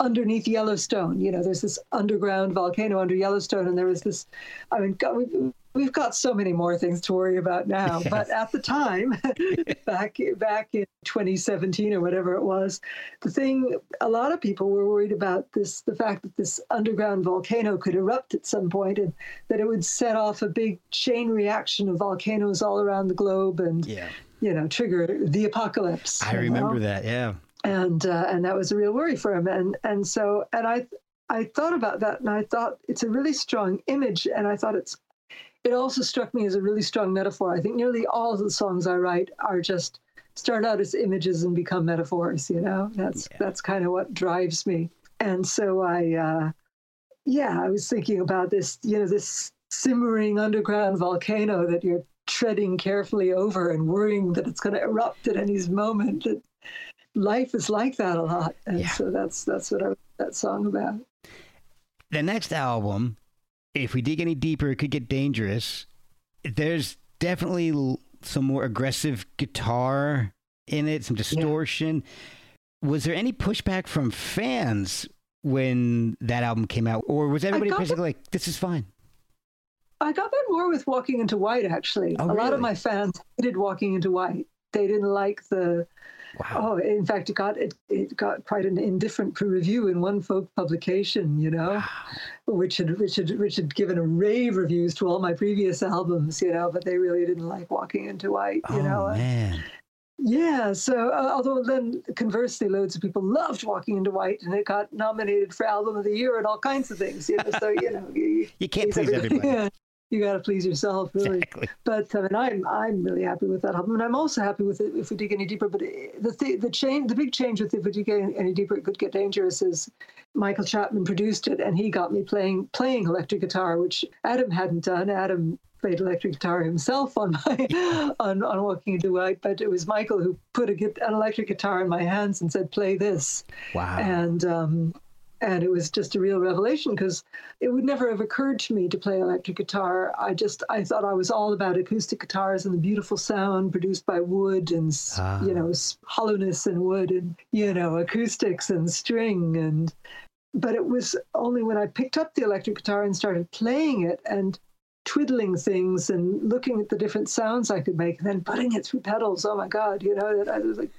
underneath Yellowstone. You know, there's this underground volcano under Yellowstone, and there was this. I mean, God, we've, we've got so many more things to worry about now. But at the time, back back in 2017 or whatever it was, the thing a lot of people were worried about this the fact that this underground volcano could erupt at some point and that it would set off a big chain reaction of volcanoes all around the globe and Yeah. you know trigger the apocalypse. I remember know? that. Yeah. and uh, and that was a real worry for him and and so and i i thought about that and i thought it's a really strong image and i thought it's it also struck me as a really strong metaphor. I think nearly all of the songs i write are just start out as images and become metaphors you know? That's that's kind of what drives me. And so i uh yeah i was thinking about this you know this simmering underground volcano that you're treading carefully over and worrying that it's going to erupt at any moment. That life is like that a lot. And Yeah. so that's that's what I wrote that song about. The next album, if we dig any deeper, it could get dangerous. There's definitely l- some more aggressive guitar in it, some distortion. Was there any pushback from fans when that album came out, or was everybody basically like, "This is fine"? i got that more with walking into white actually Oh, a lot of my fans hated walking into white they didn't like the Wow. oh in fact it got it, it got quite an indifferent review in one folk publication you know which had which had which had given a rave reviews to all my previous albums you know but they really didn't like walking into white you oh know man. Yeah, so uh, although then conversely, loads of people loved Walking into White, and it got nominated for Album of the Year and all kinds of things. You know, so you know, you, You can't please everybody. Yeah, you got to please yourself, really. Exactly. But I mean, I'm I'm really happy with that album, and I'm also happy with it if we dig any deeper. But the th- the change, the big change with if we dig any deeper, it could get dangerous. Is Michael Chapman produced it, and he got me playing playing electric guitar, which Adam hadn't done. Adam played electric guitar himself on my on, on Walking into White, but it was Michael who put a, an electric guitar in my hands and said, "Play this." Wow. and um, and it was just a real revelation because it would never have occurred to me to play electric guitar. I just I thought I was all about acoustic guitars and the beautiful sound produced by wood and Ah. you know hollowness in wood and you know acoustics and string and but it was only when I picked up the electric guitar and started playing it and twiddling things and looking at the different sounds I could make and then putting it through pedals. Oh my God, you know, that I was like,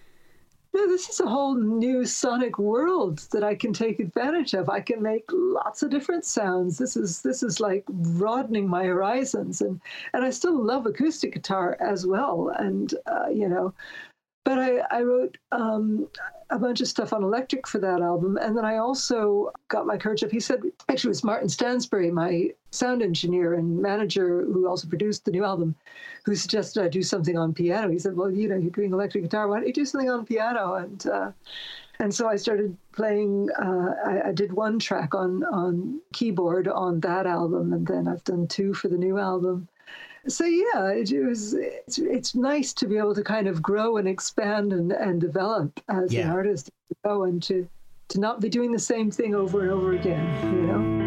this is a whole new sonic world that I can take advantage of. I can make lots of different sounds. This is this is like broadening my horizons, and and I still love acoustic guitar as well. And uh, you know, but I I wrote um, a bunch of stuff on electric for that album, and then I also got my courage up. He said actually it was Martin Stansbury, my sound engineer and manager, who also produced the new album who suggested I do something on piano. He said, "Well, you know, you're doing electric guitar. Why don't you do something on piano?" And uh, and so I started playing. Uh, I, I did one track on on keyboard on that album, and then I've done two for the new album. So yeah, it, it was. It's, it's nice to be able to kind of grow and expand and, and develop as an Yeah. artist, go and to to not be doing the same thing over and over again, you know.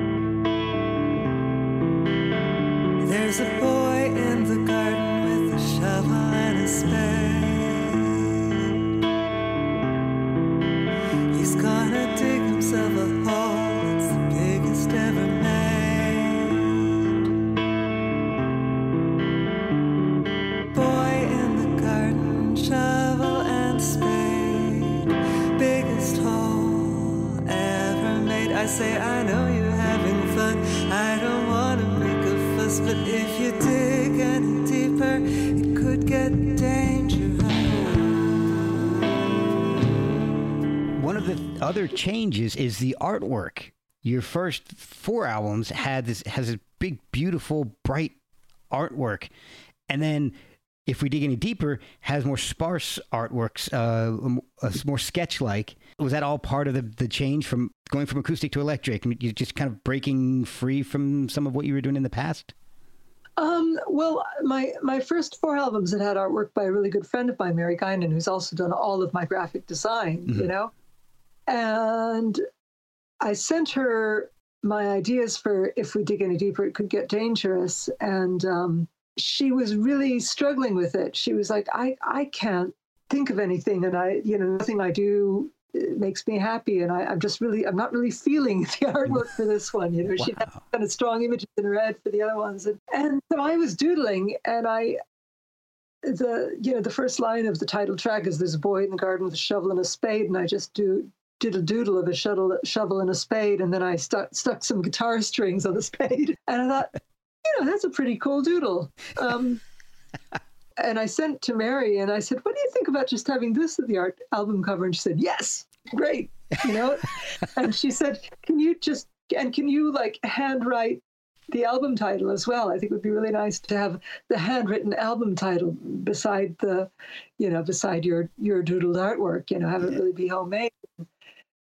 Other changes is the artwork. Your first four albums had this has a big, beautiful, bright artwork, and then if we dig any deeper, has more sparse artworks, uh, uh, more sketch-like. Was that all part of the, the change from going from acoustic to electric? I mean, you're just kind of breaking free from some of what you were doing in the past. Um, well, my my first four albums had had artwork by a really good friend of mine, Mary Guinan, who's also done all of my graphic design. You Mhm. know, and I sent her my ideas for if we dig any deeper, it could get dangerous, and um, she was really struggling with it. She was like, I I can't think of anything, and I you know nothing I do uh, makes me happy, and I, I'm just really I'm not really feeling the artwork for this one. You know, she had kind of strong images in her head for the other ones, and, and so I was doodling, and I the you know the first line of the title track is there's a boy in the garden with a shovel and a spade and i just do did a doodle of a shovel, shovel and a spade and then i stuck stuck some guitar strings on the spade and i thought you know that's a pretty cool doodle um, and i sent to mary and i said what do you think about just having this at the art album cover and she said yes great you know and she said can you just and can you like handwrite the album title as well. I think it would be really nice to have the handwritten album title beside the, you know, beside your your doodled artwork. You know, have it really be homemade.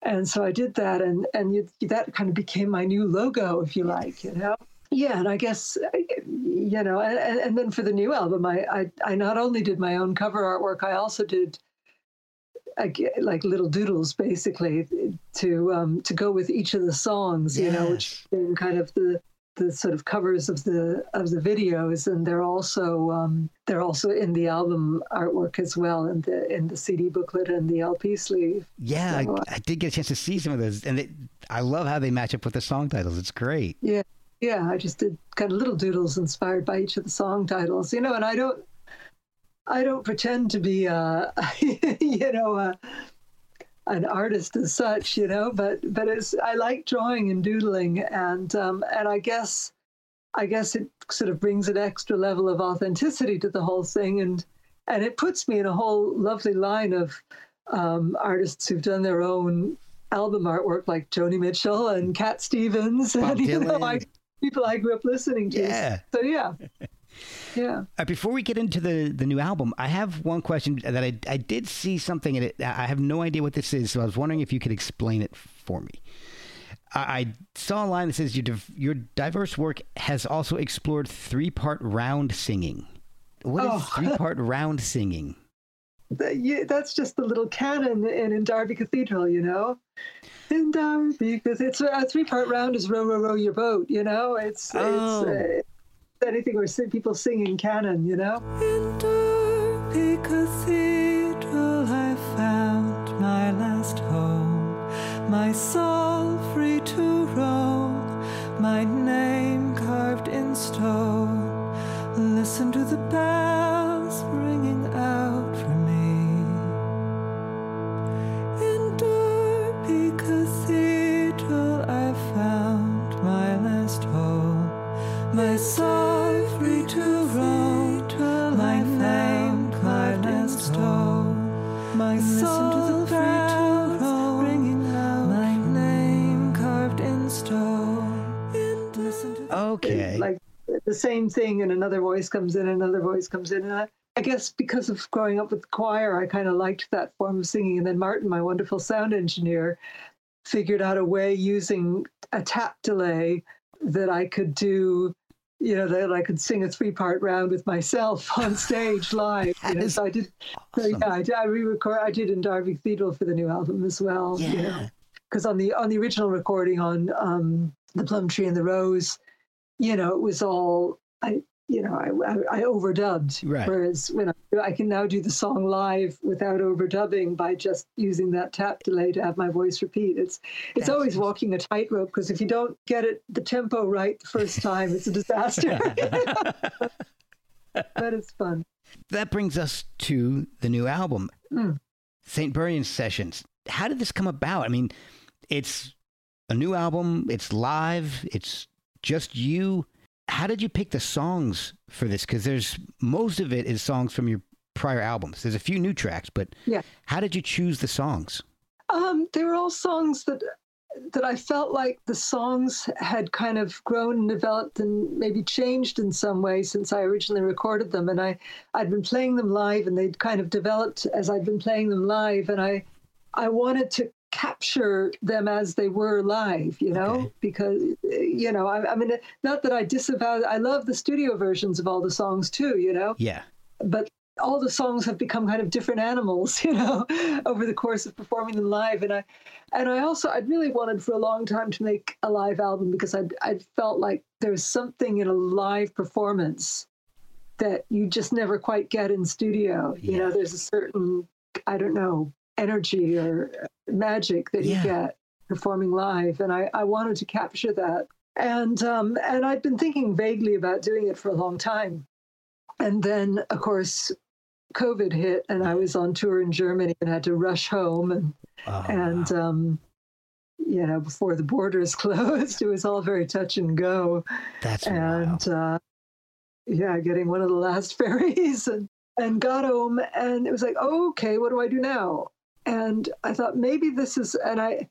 And so I did that, and and you, that kind of became my new logo, if you like. You know. Yeah, and I guess you know, and, and then for the new album, I, I I not only did my own cover artwork, I also did like little doodles basically to um, to go with each of the songs, you know, which kind of the the sort of covers of the of the videos, and they're also um, they're also in the album artwork as well, in the in the CD booklet and the LP sleeve. Yeah, So, uh, I, I did get a chance to see some of those, and it, I love how they match up with the song titles. It's great. Yeah, yeah. I just did kind of little doodles inspired by each of the song titles, you know. And I don't, I don't pretend to be, uh, you know, uh, an artist as such, you know. But but it's I like drawing and doodling, and um, and I guess, I guess it sort of brings an extra level of authenticity to the whole thing, and and it puts me in a whole lovely line of um, artists who've done their own album artwork, like Joni Mitchell and Cat Stevens, Bob and you know, Dylan. I, people I grew up listening to. Yeah. So yeah, yeah. Uh, before we get into the, the new album, I have one question that I, I did see something in it. I have no idea what this is, so I was wondering if you could explain it for me. I, I saw a line that says your, div- your diverse work has also explored three part round singing. What is Oh. three part round singing? That's just the little canon in, in Derby Cathedral, you know. In Derby, because it's a three-part round is row, row, row your boat. You know, it's Oh. it's uh, anything where people sing in canon. You know. In Derby Cathedral, I found my last home, my soul free to roam, my name carved in stone. Soul free to roam, my name carved in stone. My soul free to roam, ringing out, my name carved in stone. And listen to Okay. Like the same thing, and another voice comes in, another voice comes in, and I, I guess because of growing up with choir, I kind of liked that form of singing. And then Martin, my wonderful sound engineer, figured out a way using a tap delay that I could do. You know that I could sing a three-part round with myself on stage live. You know, so I did. So yeah, I did. I re-record. I did in Derby Cathedral for the new album as well. You know. Yeah. because on the on the original recording on um, the Plum Tree and the Rose, you know, it was all I you know, I, I, I overdubbed. Right. Whereas when I, I can now do the song live without overdubbing by just using that tap delay to have my voice repeat. It's it's That's always awesome. walking a tightrope because if you don't get it the tempo right the first time, it's a disaster. but it's fun. That brings us to the new album, Mm. St. Buryan Sessions. How did this come about? I mean, it's a new album, it's live, it's just you. How did you pick the songs for this? Because there's most of it is songs from your prior albums. There's a few new tracks, but Yeah. how did you choose the songs? Um, they were all songs that that I felt like the songs had kind of grown and developed and maybe changed in some way since I originally recorded them. And I, I'd been playing them live and they'd kind of developed as I'd been playing them live. And I, I wanted to capture them as they were live, you know, Okay. because, you know, I, I mean, not that I disavow, I love the studio versions of all the songs too, you know, Yeah. but all the songs have become kind of different animals, you know, over the course of performing them live. And I, and I also, I'd really wanted for a long time to make a live album because I'd, I'd felt like there's something in a live performance that you just never quite get in studio. Yeah. You know, there's a certain, I don't know, energy or magic that Yeah. you get performing live. And I, I wanted to capture that. And, um, and I'd been thinking vaguely about doing it for a long time. And then, of course, COVID hit, and I was on tour in Germany and had to rush home. And Oh, and wow. um, you know, before the borders closed, it was all very touch and go. that's. And uh, yeah, getting one of the last ferries and and got home, and it was like, okay, what do I do now? And I thought maybe this is, and I.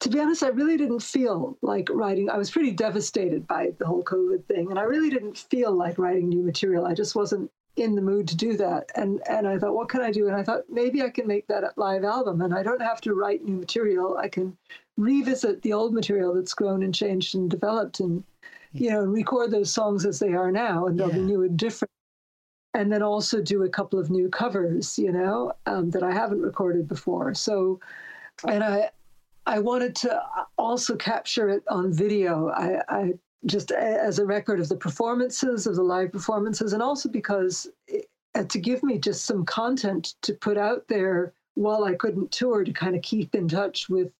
To be honest, I really didn't feel like writing. I was pretty devastated by the whole COVID thing, and I really didn't feel like writing new material. I just wasn't in the mood to do that. And and I thought, what can I do? And I thought maybe I can make that live album, and I don't have to write new material. I can revisit the old material that's grown and changed and developed, and hmm. you know, record those songs as they are now, and they'll be new and different. And then also do a couple of new covers, you know, um, that I haven't recorded before. So, and I. I wanted to also capture it on video. I, I just as a record of the performances, of the live performances, and also because it, uh, to give me just some content to put out there while I couldn't tour to kind of keep in touch with.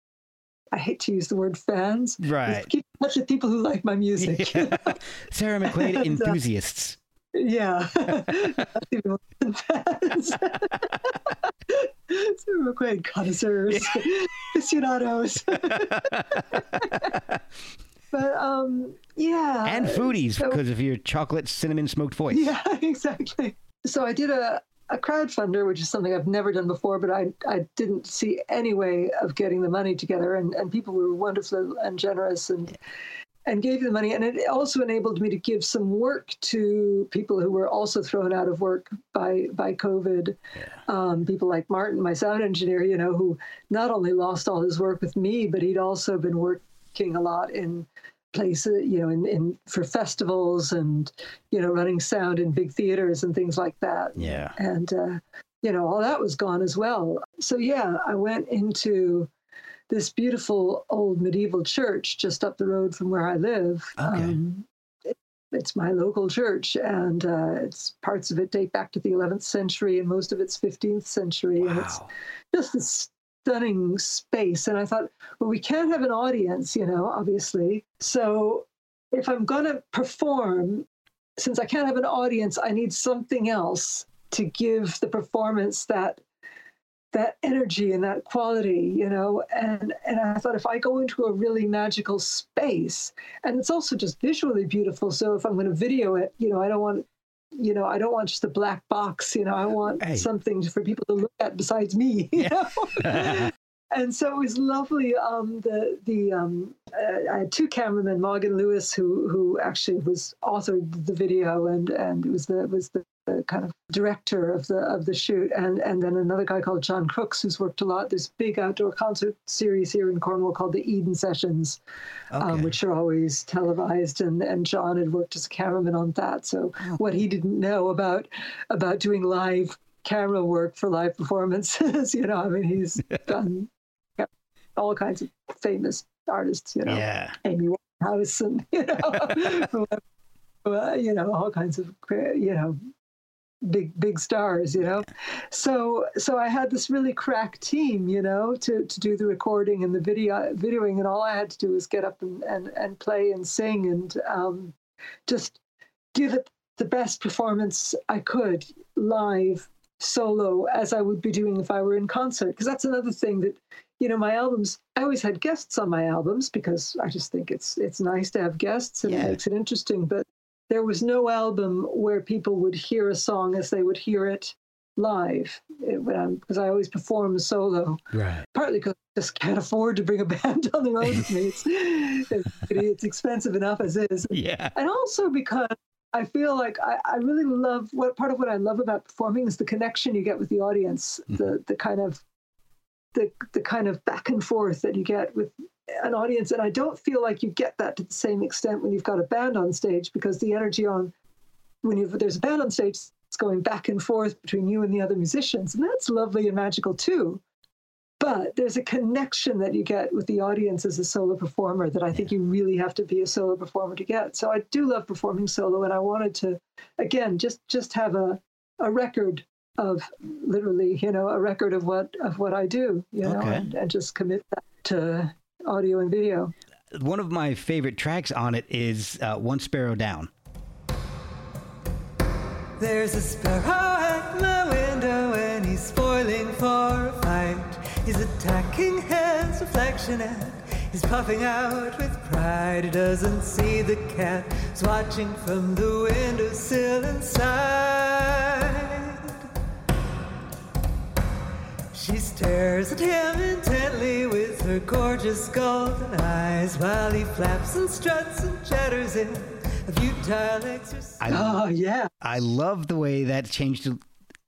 I hate to use the word fans. Right. Keep in touch with people who like my music. Yeah. Sarah McQuaid uh, enthusiasts. Yeah. Not even fans. Sarah connoisseurs, aficionados. but um, yeah. and foodies so- because of your chocolate cinnamon smoked voice. Yeah, exactly. So I did a, a crowdfunder, which is something I've never done before, but I, I didn't see any way of getting the money together. And, and people were wonderful and generous and and gave the money. And it also enabled me to give some work to people who were also thrown out of work by by COVID. Um, people like Martin, my sound engineer, you know, who not only lost all his work with me, but he'd also been working a lot in places, you know, in, in for festivals and you know, running sound in big theaters and things like that. Yeah. And uh, you know, all that was gone as well. So yeah, I went into this beautiful old medieval church just up the road from where I live. Okay. it- it's my local church, and uh, it's parts of it date back to the 11th century, and most of it's 15th century, and it's Wow. just a stunning space. And I thought, well, we can't have an audience, you know, obviously. So if I'm going to perform, since I can't have an audience, I need something else to give the performance that that energy and that quality, you know. And and I thought if I go into a really magical space, and it's also just visually beautiful. So if I'm going to video it, you know, I don't want you know, I don't want just a black box. You know, I want Right. something for people to look at besides me. You know? and so it was lovely. Um, the the um, uh, I had two cameramen, Morgan Lewis, who who actually was authored the video, and and it was the was the, the kind of director of the of the shoot, and and then another guy called John Crooks, who's worked a lot. There's a big outdoor concert series here in Cornwall called the Eden Sessions, um, which are always televised, and and John had worked as a cameraman on that. So Oh. what he didn't know about about doing live camera work for live performances, you know, I mean, he's done all kinds of famous artists, you know, Yeah. Amy Winehouse and you know, whoever, you know, all kinds of you know big big stars you know so so i had this really crack team you know to to do the recording and the video videoing and all i had to do was get up and and, and play and sing and um, just give it the best performance i could live solo as i would be doing if i were in concert because that's another thing that you know my albums i always had guests on my albums because i just think it's it's nice to have guests and Yeah. it makes it interesting but there was no album where people would hear a song as they would hear it live eh, because I always perform solo, Right. partly because I just can't afford to bring a band on the road with me. It's, it's, it's expensive enough as is. Yeah. And also because I feel like I, I really love what part of what I love about performing is the connection you get with the audience, the mm-hmm. the kind of the the kind of back and forth that you get with an audience. And I don't feel like you get that to the same extent when you've got a band on stage because the energy on when you there's a band on stage it's going back and forth between you and the other musicians. And that's lovely and magical too. But there's a connection that you get with the audience as a solo performer that I think you really have to be a solo performer to get. So I do love performing solo, and I wanted to, again, just just have a a record of literally, you know, a record of what of what I do, you know, Okay. and, and just commit that to audio and video. One of my favorite tracks on it is uh, One Sparrow Down. There's a sparrow at my window and he's spoiling for a fight. He's attacking his reflection and he's puffing out with pride. He doesn't see the cat who's watching from the windowsill inside. She stares at him intently with her gorgeous golden eyes while he flaps and struts and chatters in a futile exercise. I, Oh yeah. I love the way that changed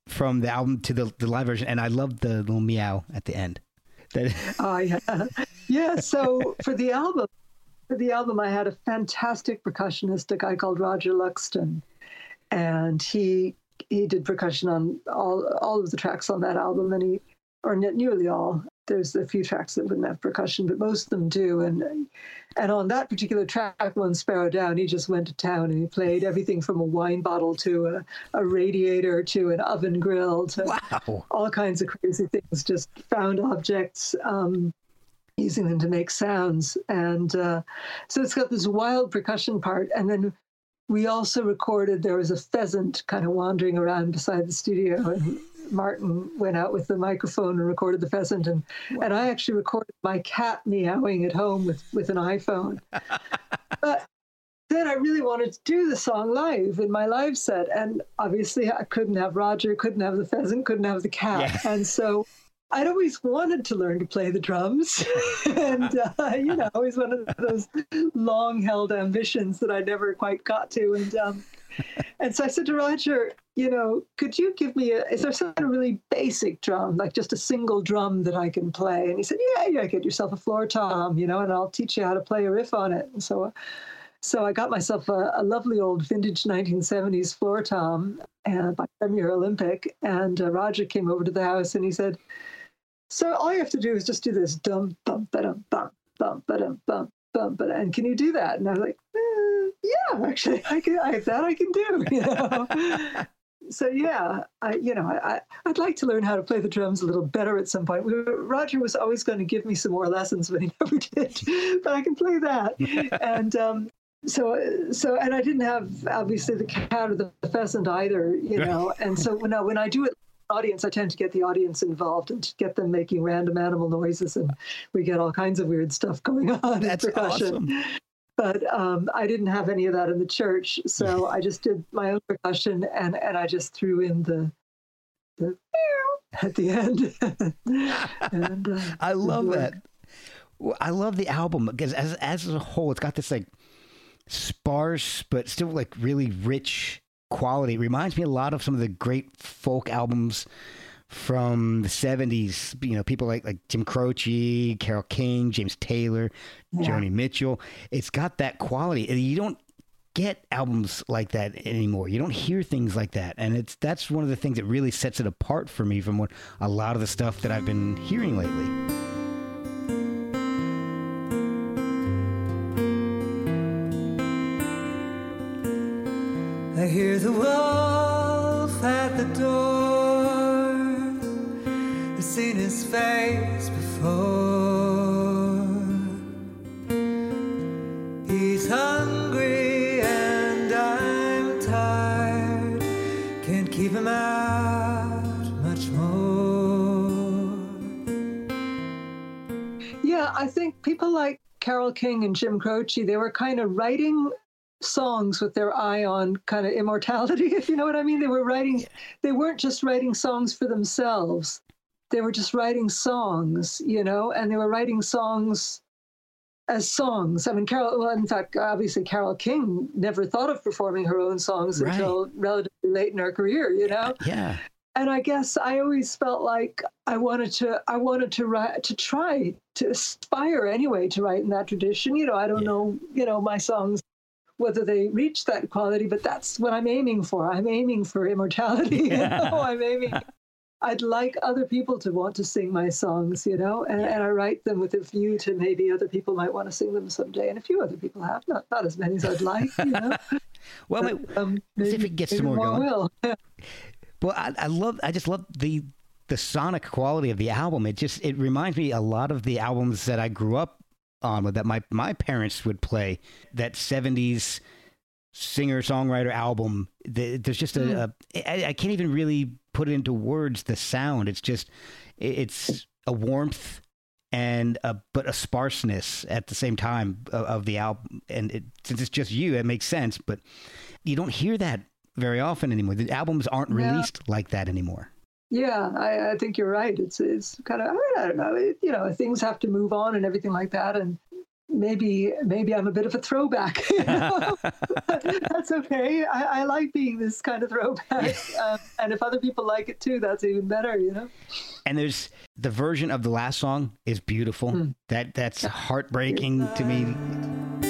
from the album to the, the live version, and I love the little meow at the end. That, Oh yeah, yeah. So for the album, for the album, I had a fantastic percussionist, a guy called Roger Luxton, and he he did percussion on all all of the tracks on that album, and he or ne- nearly all. There's a few tracks that wouldn't have percussion, but most of them do. And and on that particular track, "One Sparrow Down," he just went to town and he played everything from a wine bottle to a, a radiator to an oven grill to wow. all kinds of crazy things, just found objects, um, using them to make sounds. And uh, so it's got this wild percussion part. And then we also recorded, there was a pheasant kind of wandering around beside the studio. And Martin went out with the microphone and recorded the pheasant. And, and I actually recorded my cat meowing at home with, with an iPhone. but then I really wanted to do the song live in my live set. And obviously, I couldn't have Roger, couldn't have the pheasant, couldn't have the cat. And so I'd always wanted to learn to play the drums. and, uh, you know, always one of those long held ambitions that I never quite got to. And, um, and so I said to Roger, you know, could you give me a, is there some really basic drum, like just a single drum that I can play? And he said, yeah, yeah, get yourself a floor tom, you know, and I'll teach you how to play a riff on it. And so, so I got myself a, a lovely old vintage 1970s floor tom uh, by Premier Olympic. And uh, Roger came over to the house and he said, so all you have to do is just do this dum bum ba dum bum bum ba dum bum bum ba and can you do that? And I was like, eh, yeah, actually, I can. I, that I can do. You know. so yeah, I you know I, I'd like to learn how to play the drums a little better at some point. We were, Roger was always going to give me some more lessons, but he never did. but I can play that, and. um so so and I didn't have obviously the cat or the pheasant either, you know. and so when I, when I do it audience, I tend to get the audience involved and to get them making random animal noises, and we get all kinds of weird stuff going on That's in percussion. awesome. But um, I didn't have any of that in the church, so I just did my own percussion, and and I just threw in the the at the end. and uh, I love that. I love the album because as as a whole, it's got this like sparse but still like really rich quality. It reminds me a lot of some of the great folk albums from the 70s, you know, people like, like Jim Croce, Carole King, James Taylor, yeah. Joni Mitchell. It's got that quality. You don't get albums like that anymore. You don't hear things like that. And it's that's one of the things that really sets it apart for me from what a lot of the stuff that I've been hearing lately. I hear the world. Seen his face before. He's hungry and I'm tired. Can't keep him out much more. Yeah, I think people like Carole King and Jim Croce, they were kind of writing songs with their eye on kind of immortality, if you know what I mean. They were writing, they weren't just writing songs for themselves. They were just writing songs, you know, and they were writing songs as songs. I mean, Carole, well, in fact, obviously, Carole King never thought of performing her own songs Right. until relatively late in her career, you know? Yeah. and I guess I always felt like I wanted to I wanted to write to try to aspire anyway to write in that tradition. You know, I don't know, you know, my songs whether they reach that quality, but that's what I'm aiming for. I'm aiming for immortality. You know, I'm aiming. I'd like other people to want to sing my songs, you know, and, and I write them with a view to maybe other people might want to sing them someday, and a few other people have, not not as many as I'd like, you know. Well, But, wait, um, see if it gets some more going. will. Well, I, I love. I just love the the sonic quality of the album. It just it reminds me a lot of the albums that I grew up on with that my my parents would play. That seventies singer songwriter album. The, there's just a, a I, I can't even really put it into words. The sound. It's just it's a warmth and a, but a sparseness at the same time of, of the album. And it, since it's just you, it makes sense. But you don't hear that very often anymore. The albums aren't Yeah. released like that anymore. Yeah, I, I think you're right. It's it's kind of I, mean, I don't know. It, you know, things have to move on and everything like that, and maybe maybe I'm a bit of a throwback. You know? that's okay. I, I like being this kind of throwback, um, and if other people like it too, that's even better. You know. And there's the version of the last song is beautiful. That that's heartbreaking to me.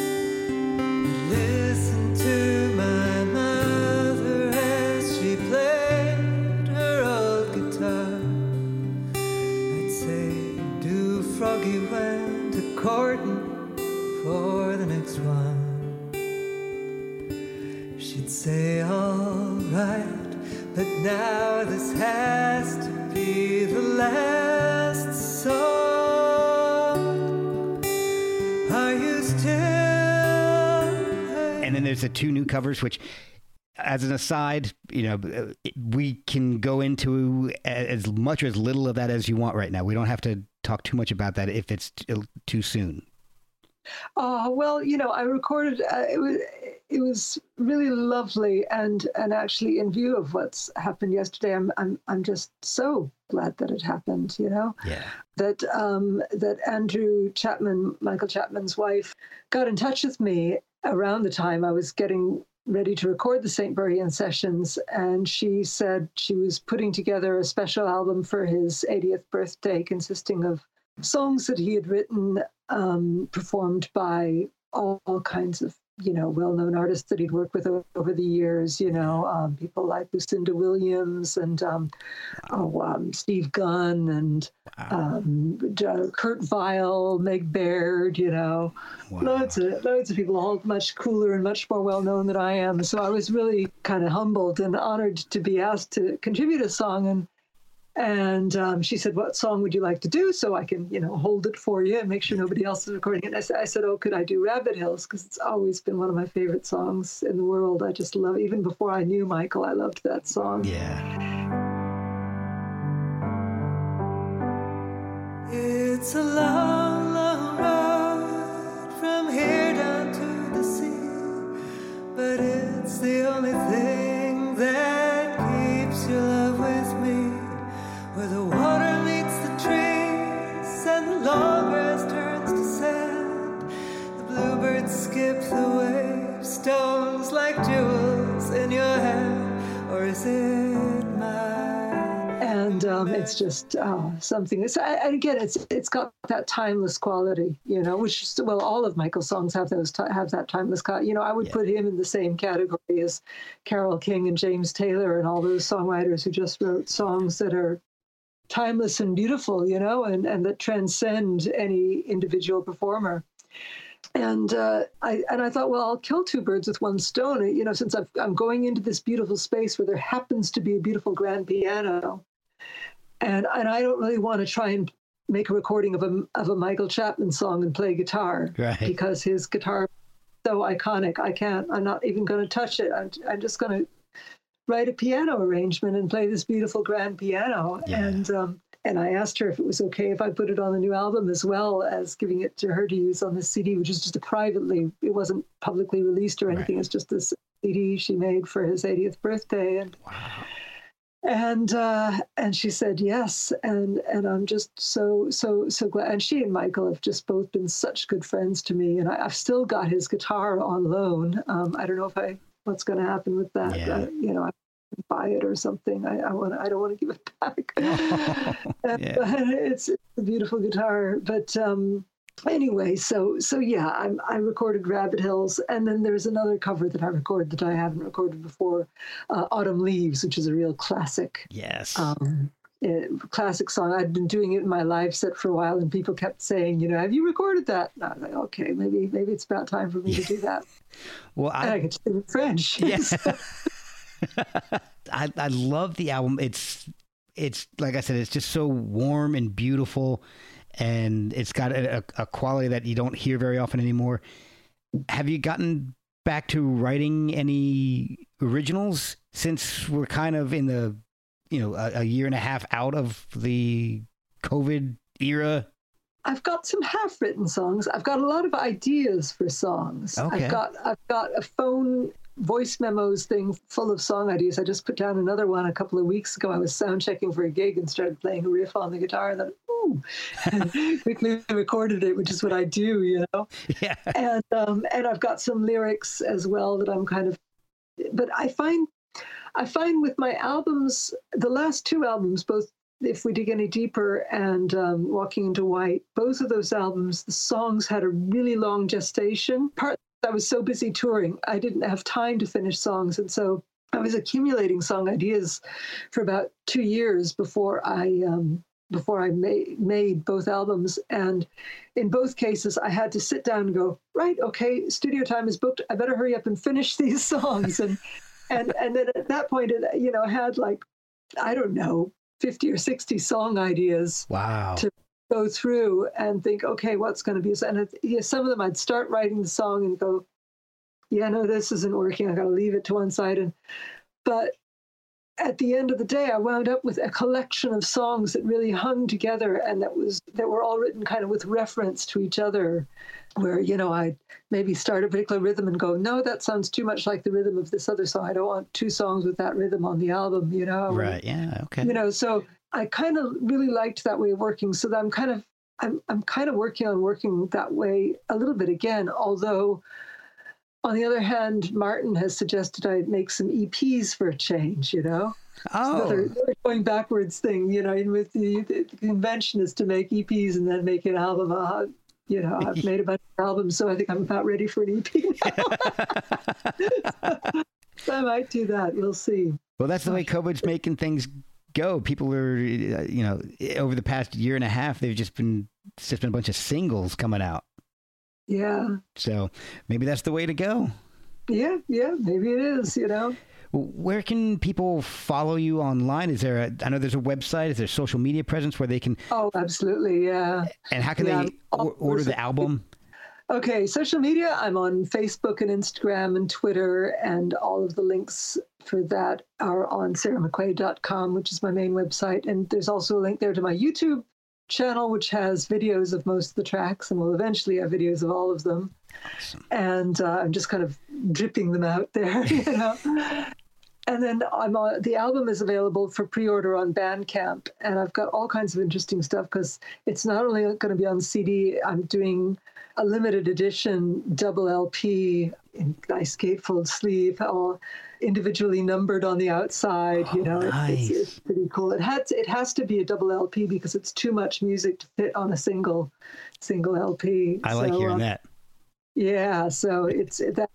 Alright, but now this has to be the last song. Are you still? And then there's the two new covers, which, as an aside, you know, we can go into as much or as little of that as you want right now. We don't have to talk too much about that if it's too soon. Uh, well, you know, I recorded. Uh, it was it was really lovely, and and actually, in view of what's happened yesterday, I'm I'm I'm just so glad that it happened. You know. Yeah. that um, that Andrew Chapman, Michael Chapman's wife, got in touch with me around the time I was getting ready to record the St. Buryan sessions, and she said she was putting together a special album for his 80th birthday, consisting of songs that he had written, um, performed by all, all kinds of you know well-known artists that he'd worked with over the years. You know, um, people like Lucinda Williams and um, oh, um, Steve Gunn and um, J- Kurt Vile, Meg Baird. You know, loads of loads of people, all much cooler and much more well-known than I am. So I was really kind of humbled and honored to be asked to contribute a song and. And um, she said, "What song would you like to do, so I can, you know, hold it for you and make sure nobody else is recording it?" And I said, I said "Oh, could I do Rabbit Hills? Because it's always been one of my favorite songs in the world. I just love, even before I knew Michael, I loved that song. Yeah. It's a long, long road from here down to the sea, but it's the only thing skip the waves, stones like jewels in your hand, or is it mine? and um, it's just uh, something. It's, and again, it's it's got that timeless quality, you know. Which is- well, all of Michael's songs have those have that timeless quality. You know, I would put him in the same category as Carole King and James Taylor and all those songwriters who just wrote songs that are timeless and beautiful, you know, and and that transcend any individual performer. And uh, I and I thought, well, I'll kill two birds with one stone. You know, since I've, I'm going into this beautiful space where there happens to be a beautiful grand piano, and and I don't really want to try and make a recording of a of a Michael Chapman song and play guitar Right. because his guitar is so iconic. I can't. I'm not even going to touch it. I'm I'm just going to write a piano arrangement and play this beautiful grand piano. Yeah. And um, and I asked her if it was okay if I put it on the new album as well as giving it to her to use on the CD, which is just a privately. It wasn't publicly released or anything. It's just this CD she made for his 80th birthday. And and uh, and she said yes, and and I'm just so so so glad. And she and Michael have just both been such good friends to me, and I, I've still got his guitar on loan. Um, I don't know if I what's going to happen with that. Yeah. Uh, you know, I buy it or something. I, I want I don't want to give it back. And, Yeah. uh, it's, it's a beautiful guitar, but um, anyway, so so yeah, I'm, I recorded Rabbit Hills, and then there's another cover that I recorded that I haven't recorded before, uh, Autumn Leaves, which is a real classic. Yes. Um, eh, classic song. I'd been doing it in my live set for a while, and people kept saying, you know, have you recorded that? And I was like, okay, maybe maybe it's about time for me to do that. well, and I I, could sing in French. Yes. I I love the album. It's it's like I said, it's just so warm and beautiful, and it's got a, a quality that you don't hear very often anymore. Have you gotten back to writing any originals since we're kind of in the you know a, a year and a half out of the COVID era? I've got some half-written songs. I've got a lot of ideas for songs. Okay. I've got I've got a phone voice memos thing full of song ideas. I just put down another one a couple of weeks ago. I was sound checking for a gig and started playing a riff on the guitar and then ooh, quickly recorded it, which is what I do, you know. Yeah. And um, and I've got some lyrics as well that I'm kind of. But I find I find with my albums, the last two albums, both if we dig any deeper and um, walking into white both of those albums the songs had a really long gestation part i was so busy touring i didn't have time to finish songs. And so i was accumulating song ideas for about two years before i um, before i made, made both albums. And in both cases i had to sit down and go right okay studio time is booked. I better hurry up and finish these songs. And and and then at that point it you know I had like i don't know 50 or 60 song ideas Wow. to go through and think, okay, what's going to be? And it, yeah, some of them I'd start writing the song and go, yeah, no, this isn't working. I got to leave it to one side. And but at the end of the day, I wound up with a collection of songs that really hung together and that was that were all written kind of with reference to each other. Where you know I maybe start a particular rhythm and go, no, that sounds too much like the rhythm of this other song. I don't want two songs with that rhythm on the album. You know, Right. Yeah. Okay. you know so i kind of really liked that way of working so that i'm kind of i'm, I'm kind of working on working that way a little bit again although on the other hand martin has suggested i make some eps for a change you know oh. another, another going backwards thing you know and with the, the convention is to make eps and then make an album uh, you know i've made a bunch of albums so i think i'm about ready for an ep now. so i might do that we'll see Well, that's the way COVID's making things go. People are, uh, you know, over the past year and a half, they've just been, it's just been a bunch of singles coming out. yeah So maybe that's the way to go. Yeah, yeah, maybe it is, you know. Where can people follow you online? Is there a, I know there's a website, is there social media presence where they can, Oh, absolutely, yeah. and how can Yeah, they I'm all or, order the album? Okay, social media, I'm on Facebook and Instagram and Twitter, and all of the links for that are on sarahmcquaid.com, which is my main website. And there's also a link there to my YouTube channel, which has videos of most of the tracks, and will eventually have videos of all of them. And uh, I'm just kind of dripping them out there, you know. And then I'm on, the album is available for pre-order on Bandcamp, and I've got all kinds of interesting stuff because it's not only going to be on CD. I'm doing a limited edition double LP in nice gatefold sleeve, all individually numbered on the outside. you know, it's, nice. it's, it's pretty cool. It has it has to be a double LP because it's too much music to fit on a single single LP. I like So, hearing um, that. Yeah, so it's it, that.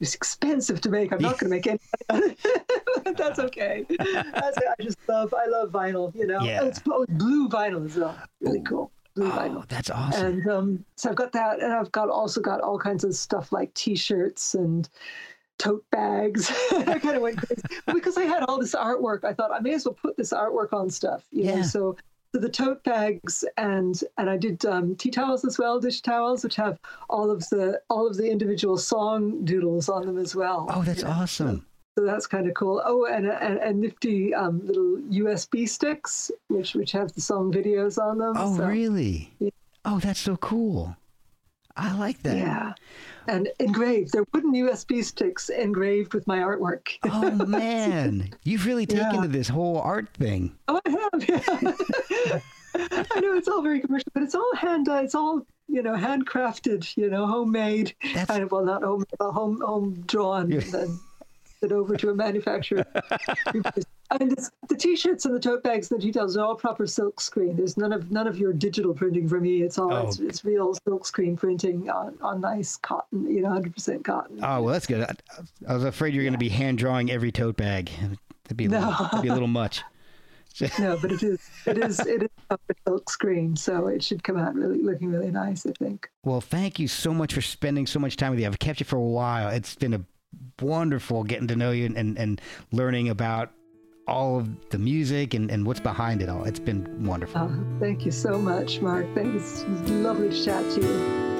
It's expensive to make. I'm not going to make any money on it. but That's okay. That's, I just love. I love vinyl. You know, Yeah. it's oh, blue vinyl as well. Really cool. Blue Oh, vinyl. that's awesome. And um, so I've got that, and I've got also got all kinds of stuff like T-shirts and tote bags. I kind of went crazy because I had all this artwork. I thought I may as well put this artwork on stuff. You Yeah. know, so. So the tote bags and and I did um, tea towels as well, dish towels, which have all of the all of the individual song doodles on them as well. oh, that's awesome. So that's kind of cool. Oh, and and, and nifty um, little USB sticks, which which have the song videos on them. Oh, So, really? Yeah. Oh, that's so cool. I like that. Yeah, and engraved. They're wooden USB sticks engraved with my artwork. Oh man, you've really taken Yeah. to this whole art thing. Oh, I have. Yeah. I know it's all very commercial, but it's all hand. Uh, it's all you know, handcrafted. You know, homemade. That's- Kind of well, not home, home home drawn. Yeah. And then it over to a manufacturer. and it's, the t-shirts and the tote bags and the details are all proper silk screen. There's none of none of your digital printing for me. It's all Oh. it's, it's real silk screen printing on, on nice cotton. You know, hundred percent cotton. Oh well, that's good. I, I was afraid you were going to be hand drawing every tote bag. That'd be a little, No. that'd be a little much. no, but it is it is it is proper silk screen, so it should come out really looking really nice. I think. Well, thank you so much for spending so much time with you. I've kept you for a while. It's been a wonderful getting to know you and, and, and learning about all of the music and, and what's behind it all. It's been wonderful. Uh, thank you so much, Mark. Thanks. It's lovely to chat to you.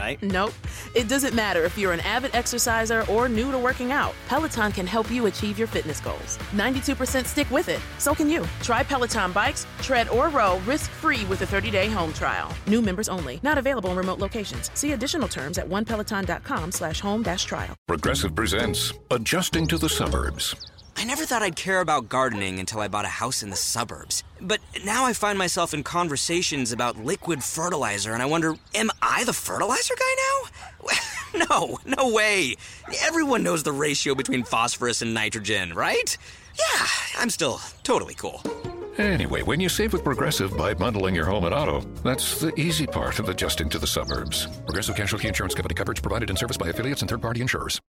right? Nope. It doesn't matter if you're an avid exerciser or new to working out. Peloton can help you achieve your fitness goals. 92% stick with it. So can you. Try Peloton bikes, tread or row risk-free with a 30-day home trial. New members only. Not available in remote locations. See additional terms at onepeloton.com slash home dash trial. Progressive presents Adjusting to the Suburbs. I never thought I'd care about gardening until I bought a house in the suburbs. But now I find myself in conversations about liquid fertilizer, and I wonder, am I the fertilizer guy now? no, no way. Everyone knows the ratio between phosphorus and nitrogen, right? Yeah, I'm still totally cool. Anyway, when you save with Progressive by bundling your home and auto, that's the easy part of adjusting to the suburbs. Progressive Casualty Insurance Company coverage provided in service by affiliates and third party insurers.